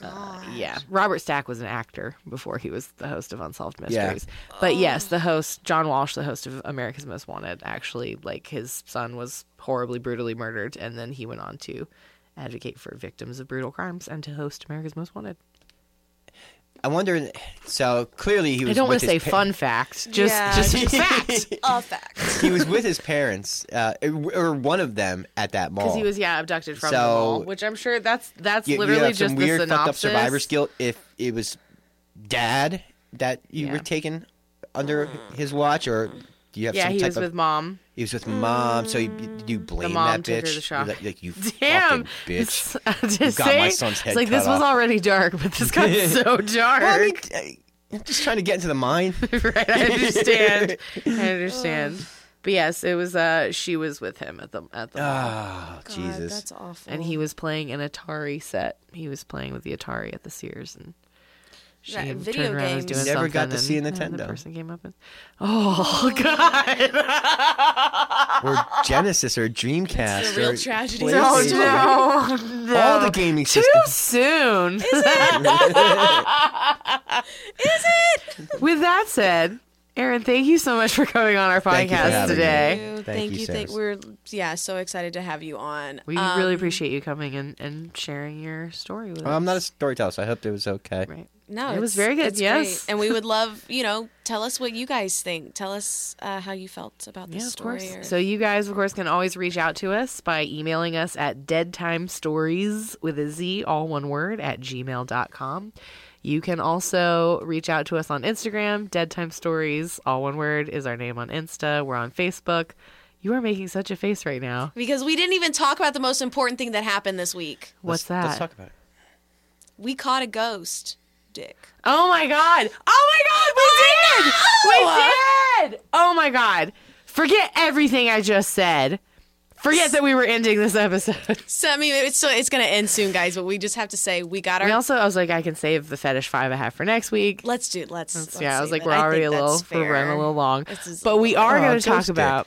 Speaker 2: God.
Speaker 3: Yeah, Robert Stack was an actor before he was the host of Unsolved
Speaker 4: Yeah.
Speaker 3: Mysteries. But oh. yes, the host John Walsh, the host of America's Most Wanted, actually like his son was horribly brutally murdered, and then he went on to advocate for victims of brutal crimes and to host America's Most Wanted.
Speaker 4: I wonder. So clearly he was.
Speaker 3: I don't want to say
Speaker 4: pa-
Speaker 3: fun fact, just
Speaker 2: Yeah.
Speaker 3: just fact.
Speaker 2: A fact.
Speaker 4: He was with his parents, uh, or one of them at that mall.
Speaker 3: Because he was yeah abducted from the mall, which I'm sure that's that's
Speaker 4: You, you
Speaker 3: literally
Speaker 4: have
Speaker 3: just
Speaker 4: some
Speaker 3: the
Speaker 4: weird fucked up
Speaker 3: synopsis.
Speaker 4: survivor's guilt if it was dad that you
Speaker 3: Yeah.
Speaker 4: were taken under his watch, or do you have
Speaker 3: Yeah,
Speaker 4: some
Speaker 3: he was
Speaker 4: of?
Speaker 3: with mom.
Speaker 4: he was with mom, so you, you blame
Speaker 3: mom
Speaker 4: that
Speaker 3: took her
Speaker 4: bitch.
Speaker 3: to shop.
Speaker 4: Like, like, you
Speaker 3: Damn,
Speaker 4: bitch.
Speaker 3: It's,
Speaker 4: You got my son's head
Speaker 3: It's like this was
Speaker 4: off.
Speaker 3: already dark, but this got so dark.
Speaker 4: Well, I mean, I- I'm just trying to get into the mind.
Speaker 3: right, I understand. I understand. But yes, it was. uh She was with him at the at the mall,
Speaker 4: Oh,
Speaker 2: God,
Speaker 4: Jesus.
Speaker 2: That's awful.
Speaker 3: and he was playing an Atari set. He was playing with the Atari at the Sears, and she
Speaker 2: Right,
Speaker 3: had
Speaker 2: video
Speaker 3: turned around and was
Speaker 2: games.
Speaker 3: doing
Speaker 4: Never got
Speaker 3: something,
Speaker 4: to see a
Speaker 3: and- and the
Speaker 4: Nintendo.
Speaker 3: person came up and, oh god,
Speaker 4: or Genesis or Dreamcast.
Speaker 2: It's a real
Speaker 4: or
Speaker 2: tragedy.
Speaker 4: PlayStation.
Speaker 3: oh no, no.
Speaker 4: All the gaming
Speaker 3: Too
Speaker 4: systems.
Speaker 3: soon.
Speaker 2: Is it?
Speaker 3: With that said, Aaron, thank you so much for coming on our
Speaker 4: Thank you for
Speaker 3: podcast
Speaker 4: having
Speaker 3: today.
Speaker 2: Thank you.
Speaker 4: Thank
Speaker 2: Thank
Speaker 4: you,
Speaker 2: you. Thank,
Speaker 4: Sarah.
Speaker 2: we're yeah, so excited to have you on.
Speaker 3: We
Speaker 2: Um,
Speaker 3: really appreciate you coming and, and sharing your story with
Speaker 4: Well,
Speaker 3: us.
Speaker 4: I'm not a storyteller, so I hope it was okay.
Speaker 3: Right.
Speaker 2: No,
Speaker 3: It was
Speaker 2: it's-
Speaker 3: very good,
Speaker 2: it's
Speaker 3: yes.
Speaker 2: great. and we would love you know tell us what you guys think. Tell us uh, how you felt about this
Speaker 3: Yeah, of
Speaker 2: story.
Speaker 3: course.
Speaker 2: or-
Speaker 3: So you guys, of course, can always reach out to us by emailing us at deadtimestories with a Z, all one word, at gmail.com. You can also reach out to us on Instagram. Dead Time Stories, all one word, is our name on Insta. We're on Facebook. You are making such a face right now.
Speaker 2: because we didn't even talk about the most important thing that happened this week.
Speaker 3: What's
Speaker 4: Let's-
Speaker 3: that?
Speaker 4: Let's talk about it.
Speaker 2: We caught a ghost, Dick.
Speaker 3: Oh my god! Oh my god! We oh, did! We did! Oh my god! Forget everything I just said. Forget that we were ending this episode.
Speaker 2: So I mean, it's so it's gonna end soon, guys. But we just have to say we got our.
Speaker 3: We also, I was like, I can save the fetish five I have for next week.
Speaker 2: let's do. Let's. let's
Speaker 3: yeah, I was like,
Speaker 2: it.
Speaker 3: we're already a little, we're running a little long.
Speaker 2: This is a
Speaker 3: But we are
Speaker 4: Oh,
Speaker 3: going to talk
Speaker 4: ghost dick.
Speaker 3: about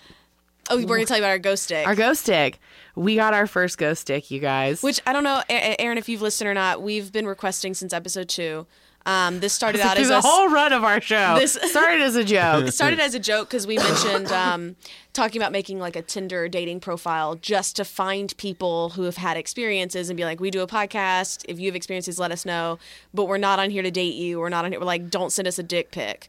Speaker 2: Oh, we're gonna tell you about our ghost stick.
Speaker 3: our ghost stick. We got our first ghost stick, you guys.
Speaker 2: Which I don't know, Aaron, if you've listened or not. We've been requesting since episode two. Um, this started out as
Speaker 3: the
Speaker 2: us.
Speaker 3: whole run of our show.
Speaker 2: This-
Speaker 3: started as a joke.
Speaker 2: It started as a joke because we mentioned um, talking about making like a Tinder dating profile just to find people who have had experiences and be like, we do a podcast. If you have experiences, let us know. But we're not on here to date you. We're not on here. We're like, don't send us a dick pic.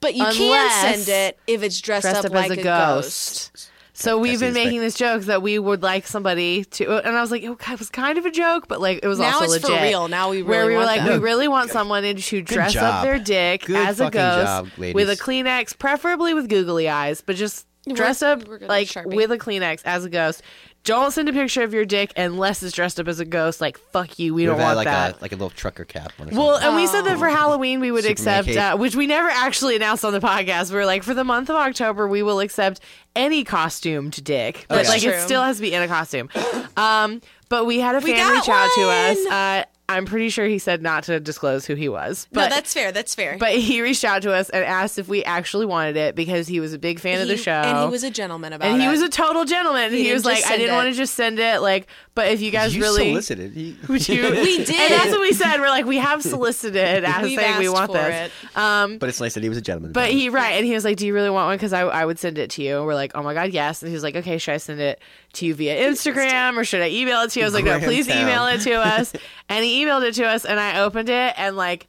Speaker 2: But you
Speaker 3: Unless
Speaker 2: can send it if it's dressed,
Speaker 3: dressed
Speaker 2: up,
Speaker 3: up
Speaker 2: like
Speaker 3: as a
Speaker 2: a
Speaker 3: ghost.
Speaker 2: ghost.
Speaker 3: So we've been
Speaker 4: his thing.
Speaker 3: making this joke that we would like somebody to, and I was like, oh, it was kind of a joke, but like it was
Speaker 2: Now
Speaker 3: also
Speaker 2: it's for real. Now we really
Speaker 3: where
Speaker 2: really
Speaker 3: we were
Speaker 2: want
Speaker 3: like,
Speaker 2: that.
Speaker 3: we really want someone to dress up
Speaker 4: job.
Speaker 3: their dick
Speaker 4: Good
Speaker 3: as a
Speaker 4: fucking
Speaker 3: ghost
Speaker 4: job, ladies.
Speaker 3: with a Kleenex, preferably with googly eyes, but just dress up
Speaker 2: we're gonna
Speaker 3: like
Speaker 2: Sharpie.
Speaker 3: with a Kleenex as a ghost. Don't send a picture of your dick unless it's dressed up as a ghost. Like fuck you, we
Speaker 4: We've
Speaker 3: don't
Speaker 4: had
Speaker 3: want
Speaker 4: like
Speaker 3: that.
Speaker 4: a like a little trucker cap. On or
Speaker 3: Well,
Speaker 4: something.
Speaker 3: and we said that for Halloween we would
Speaker 4: Superman
Speaker 3: accept,
Speaker 4: cape.
Speaker 3: uh, which we never actually announced on the podcast. We were like, for the month of October, we will accept any costumed dick, but
Speaker 4: Okay.
Speaker 3: like it still has to be in a costume. Um, but we had a
Speaker 2: We
Speaker 3: fan
Speaker 2: got
Speaker 3: reach out to us. Uh, I'm pretty sure he said not to disclose who he was, but
Speaker 2: no, that's fair. That's fair.
Speaker 3: but he reached out to us and asked if we actually wanted it because he was a big fan of the show.
Speaker 2: and he was a gentleman about it.
Speaker 3: and he
Speaker 2: it.
Speaker 3: was a total gentleman.
Speaker 2: He
Speaker 3: he, was like, I didn't
Speaker 2: it.
Speaker 3: want to just send it. Like, but if you guys
Speaker 4: you
Speaker 3: really
Speaker 4: solicited. He,
Speaker 3: would you,
Speaker 2: We did.
Speaker 3: and that's what we said. We're like, we have solicited as
Speaker 2: We've
Speaker 3: saying we want
Speaker 2: for
Speaker 3: this.
Speaker 2: it.
Speaker 3: Um,
Speaker 4: but it's nice that he was a gentleman.
Speaker 3: but he right, and he was like, "Do you really want one? Because I, I would send it to you." And We're like, "Oh my god, yes!" And he was like, "Okay, should I send it to you via Instagram or should I email it to you?" I was like, "No, please
Speaker 4: town.
Speaker 3: email it to us." and he emailed it to us, and I opened it, and like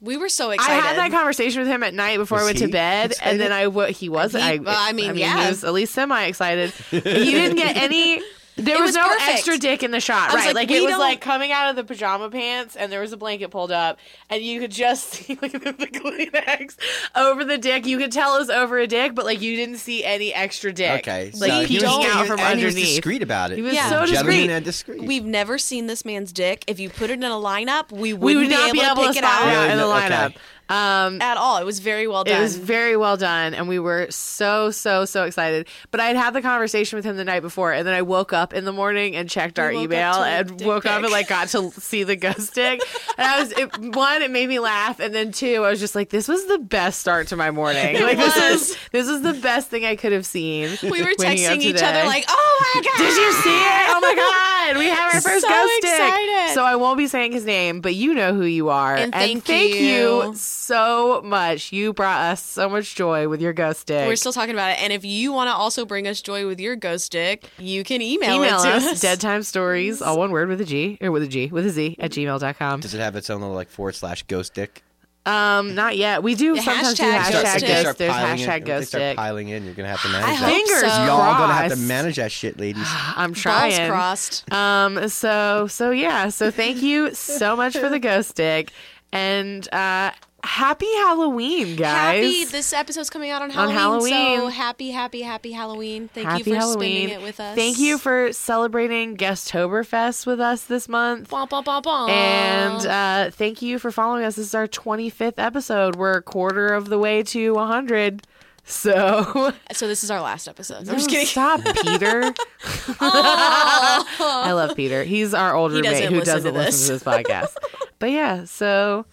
Speaker 2: we were so excited.
Speaker 3: I had that conversation with him at night before
Speaker 4: Was
Speaker 3: I went to bed,
Speaker 4: excited?
Speaker 3: and then I w- he was.
Speaker 2: He-
Speaker 3: I,
Speaker 2: well, I mean,
Speaker 3: he
Speaker 2: yeah.
Speaker 3: was at least semi excited. he didn't get any. There
Speaker 2: It
Speaker 3: was,
Speaker 2: was
Speaker 3: no
Speaker 2: perfect.
Speaker 3: extra dick in the shot, right?
Speaker 2: like,
Speaker 3: Like, it was
Speaker 2: don't-
Speaker 3: like coming out of the pajama pants, and there was a blanket pulled up, and you could just see like the, the Kleenex over the dick. You could tell it was over a dick, but like you didn't see any extra dick.
Speaker 4: Okay,
Speaker 3: like
Speaker 4: so he
Speaker 3: peeking
Speaker 4: was,
Speaker 3: out
Speaker 4: he,
Speaker 3: from
Speaker 4: and he was
Speaker 3: underneath.
Speaker 4: discreet about it.
Speaker 3: He was
Speaker 2: Yeah.
Speaker 3: so discreet.
Speaker 4: and discreet.
Speaker 2: We've never seen this man's dick. If you put it in a lineup, we
Speaker 3: We
Speaker 2: wouldn't
Speaker 3: would not
Speaker 2: be able, to pick it
Speaker 3: spot
Speaker 2: out
Speaker 3: it out in the
Speaker 4: lineup. okay.
Speaker 3: Um,
Speaker 2: at all. It was very well done.
Speaker 3: It was very well done, and we were so so so excited. But I had had the conversation with him the night before, and then I woke up in the morning and checked our email, and woke up and like got to see the ghost stick. and I was it, one, it made me laugh, and then two, I was just like, this was the best start to my morning. Like this is this is the best thing I could have seen.
Speaker 2: we were texting each other like, "Oh my god!"
Speaker 3: Did you see it? Oh my god, we have our first
Speaker 2: So
Speaker 3: ghost stick.
Speaker 2: excited.
Speaker 3: So I won't be saying his name, but you know who you are.
Speaker 2: And thank
Speaker 3: you.
Speaker 2: you.
Speaker 3: So much. You brought us so much joy with your ghost stick.
Speaker 2: We're still talking about it. And if you want to also bring us joy with your ghost stick, you can email,
Speaker 3: Email
Speaker 2: it to
Speaker 3: us,
Speaker 2: us.
Speaker 3: dead time stories, all one word with a G, or with a G, with a Z at gmail.com.
Speaker 4: Does it have its own little like forward slash ghost dick?
Speaker 3: Um, not yet. We do
Speaker 2: The
Speaker 3: sometimes do
Speaker 2: hashtag
Speaker 3: hashtag
Speaker 2: ghost
Speaker 3: ghost.
Speaker 2: stick.
Speaker 4: Start
Speaker 3: There's hashtag
Speaker 4: in, they
Speaker 3: ghost
Speaker 4: start
Speaker 3: stick.
Speaker 4: piling in. You're gonna have to manage
Speaker 2: I
Speaker 4: that.
Speaker 2: hope
Speaker 3: Fingers
Speaker 2: so.
Speaker 4: Y'all gonna have to manage that shit, ladies.
Speaker 3: I'm
Speaker 2: Balls
Speaker 3: trying.
Speaker 2: crossed.
Speaker 3: Um, so so yeah, so thank you so much for the ghost stick, and uh, happy Halloween, guys.
Speaker 2: Happy! This episode's coming out on
Speaker 3: On
Speaker 2: Halloween. So
Speaker 3: Halloween.
Speaker 2: happy, happy, happy Halloween! Thank
Speaker 3: Happy
Speaker 2: you for
Speaker 3: Halloween.
Speaker 2: spending it with us.
Speaker 3: Thank you for celebrating Guesttoberfest with us this month.
Speaker 2: Bum, bum, bum, bum.
Speaker 3: And uh, thank you for following us. This is our 25th episode. We're a quarter of the way to 100. So,
Speaker 2: so this is our last episode. I'm just kidding.
Speaker 3: stop, Peter. I love Peter. He's our old
Speaker 2: He
Speaker 3: roommate
Speaker 2: doesn't
Speaker 3: who
Speaker 2: listen
Speaker 3: doesn't listen to this podcast. But yeah, so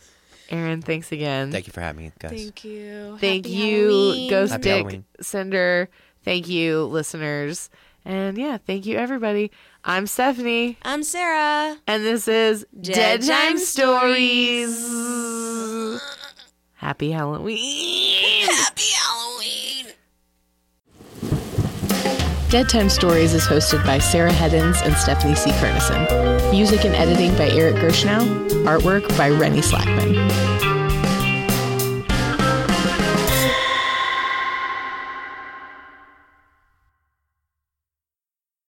Speaker 3: Aaron, thanks again.
Speaker 4: Thank you for having me, guys.
Speaker 2: Thank you.
Speaker 3: Thank
Speaker 2: Happy
Speaker 3: you,
Speaker 2: Halloween.
Speaker 3: Ghost
Speaker 4: Happy
Speaker 3: Dick
Speaker 4: Halloween.
Speaker 3: Sender. Thank you, listeners. And yeah, thank you, everybody. I'm Stephanie,
Speaker 2: I'm Sarah.
Speaker 3: and this is Dead,
Speaker 2: Dead
Speaker 3: Time
Speaker 2: Time
Speaker 3: Stories. Happy Halloween.
Speaker 2: Happy Halloween.
Speaker 3: Dead Time Stories is hosted by Sarah Heddens and Stephanie C. Kernison. Music and editing by Eric Gershnow. Artwork by Rennie Slackman.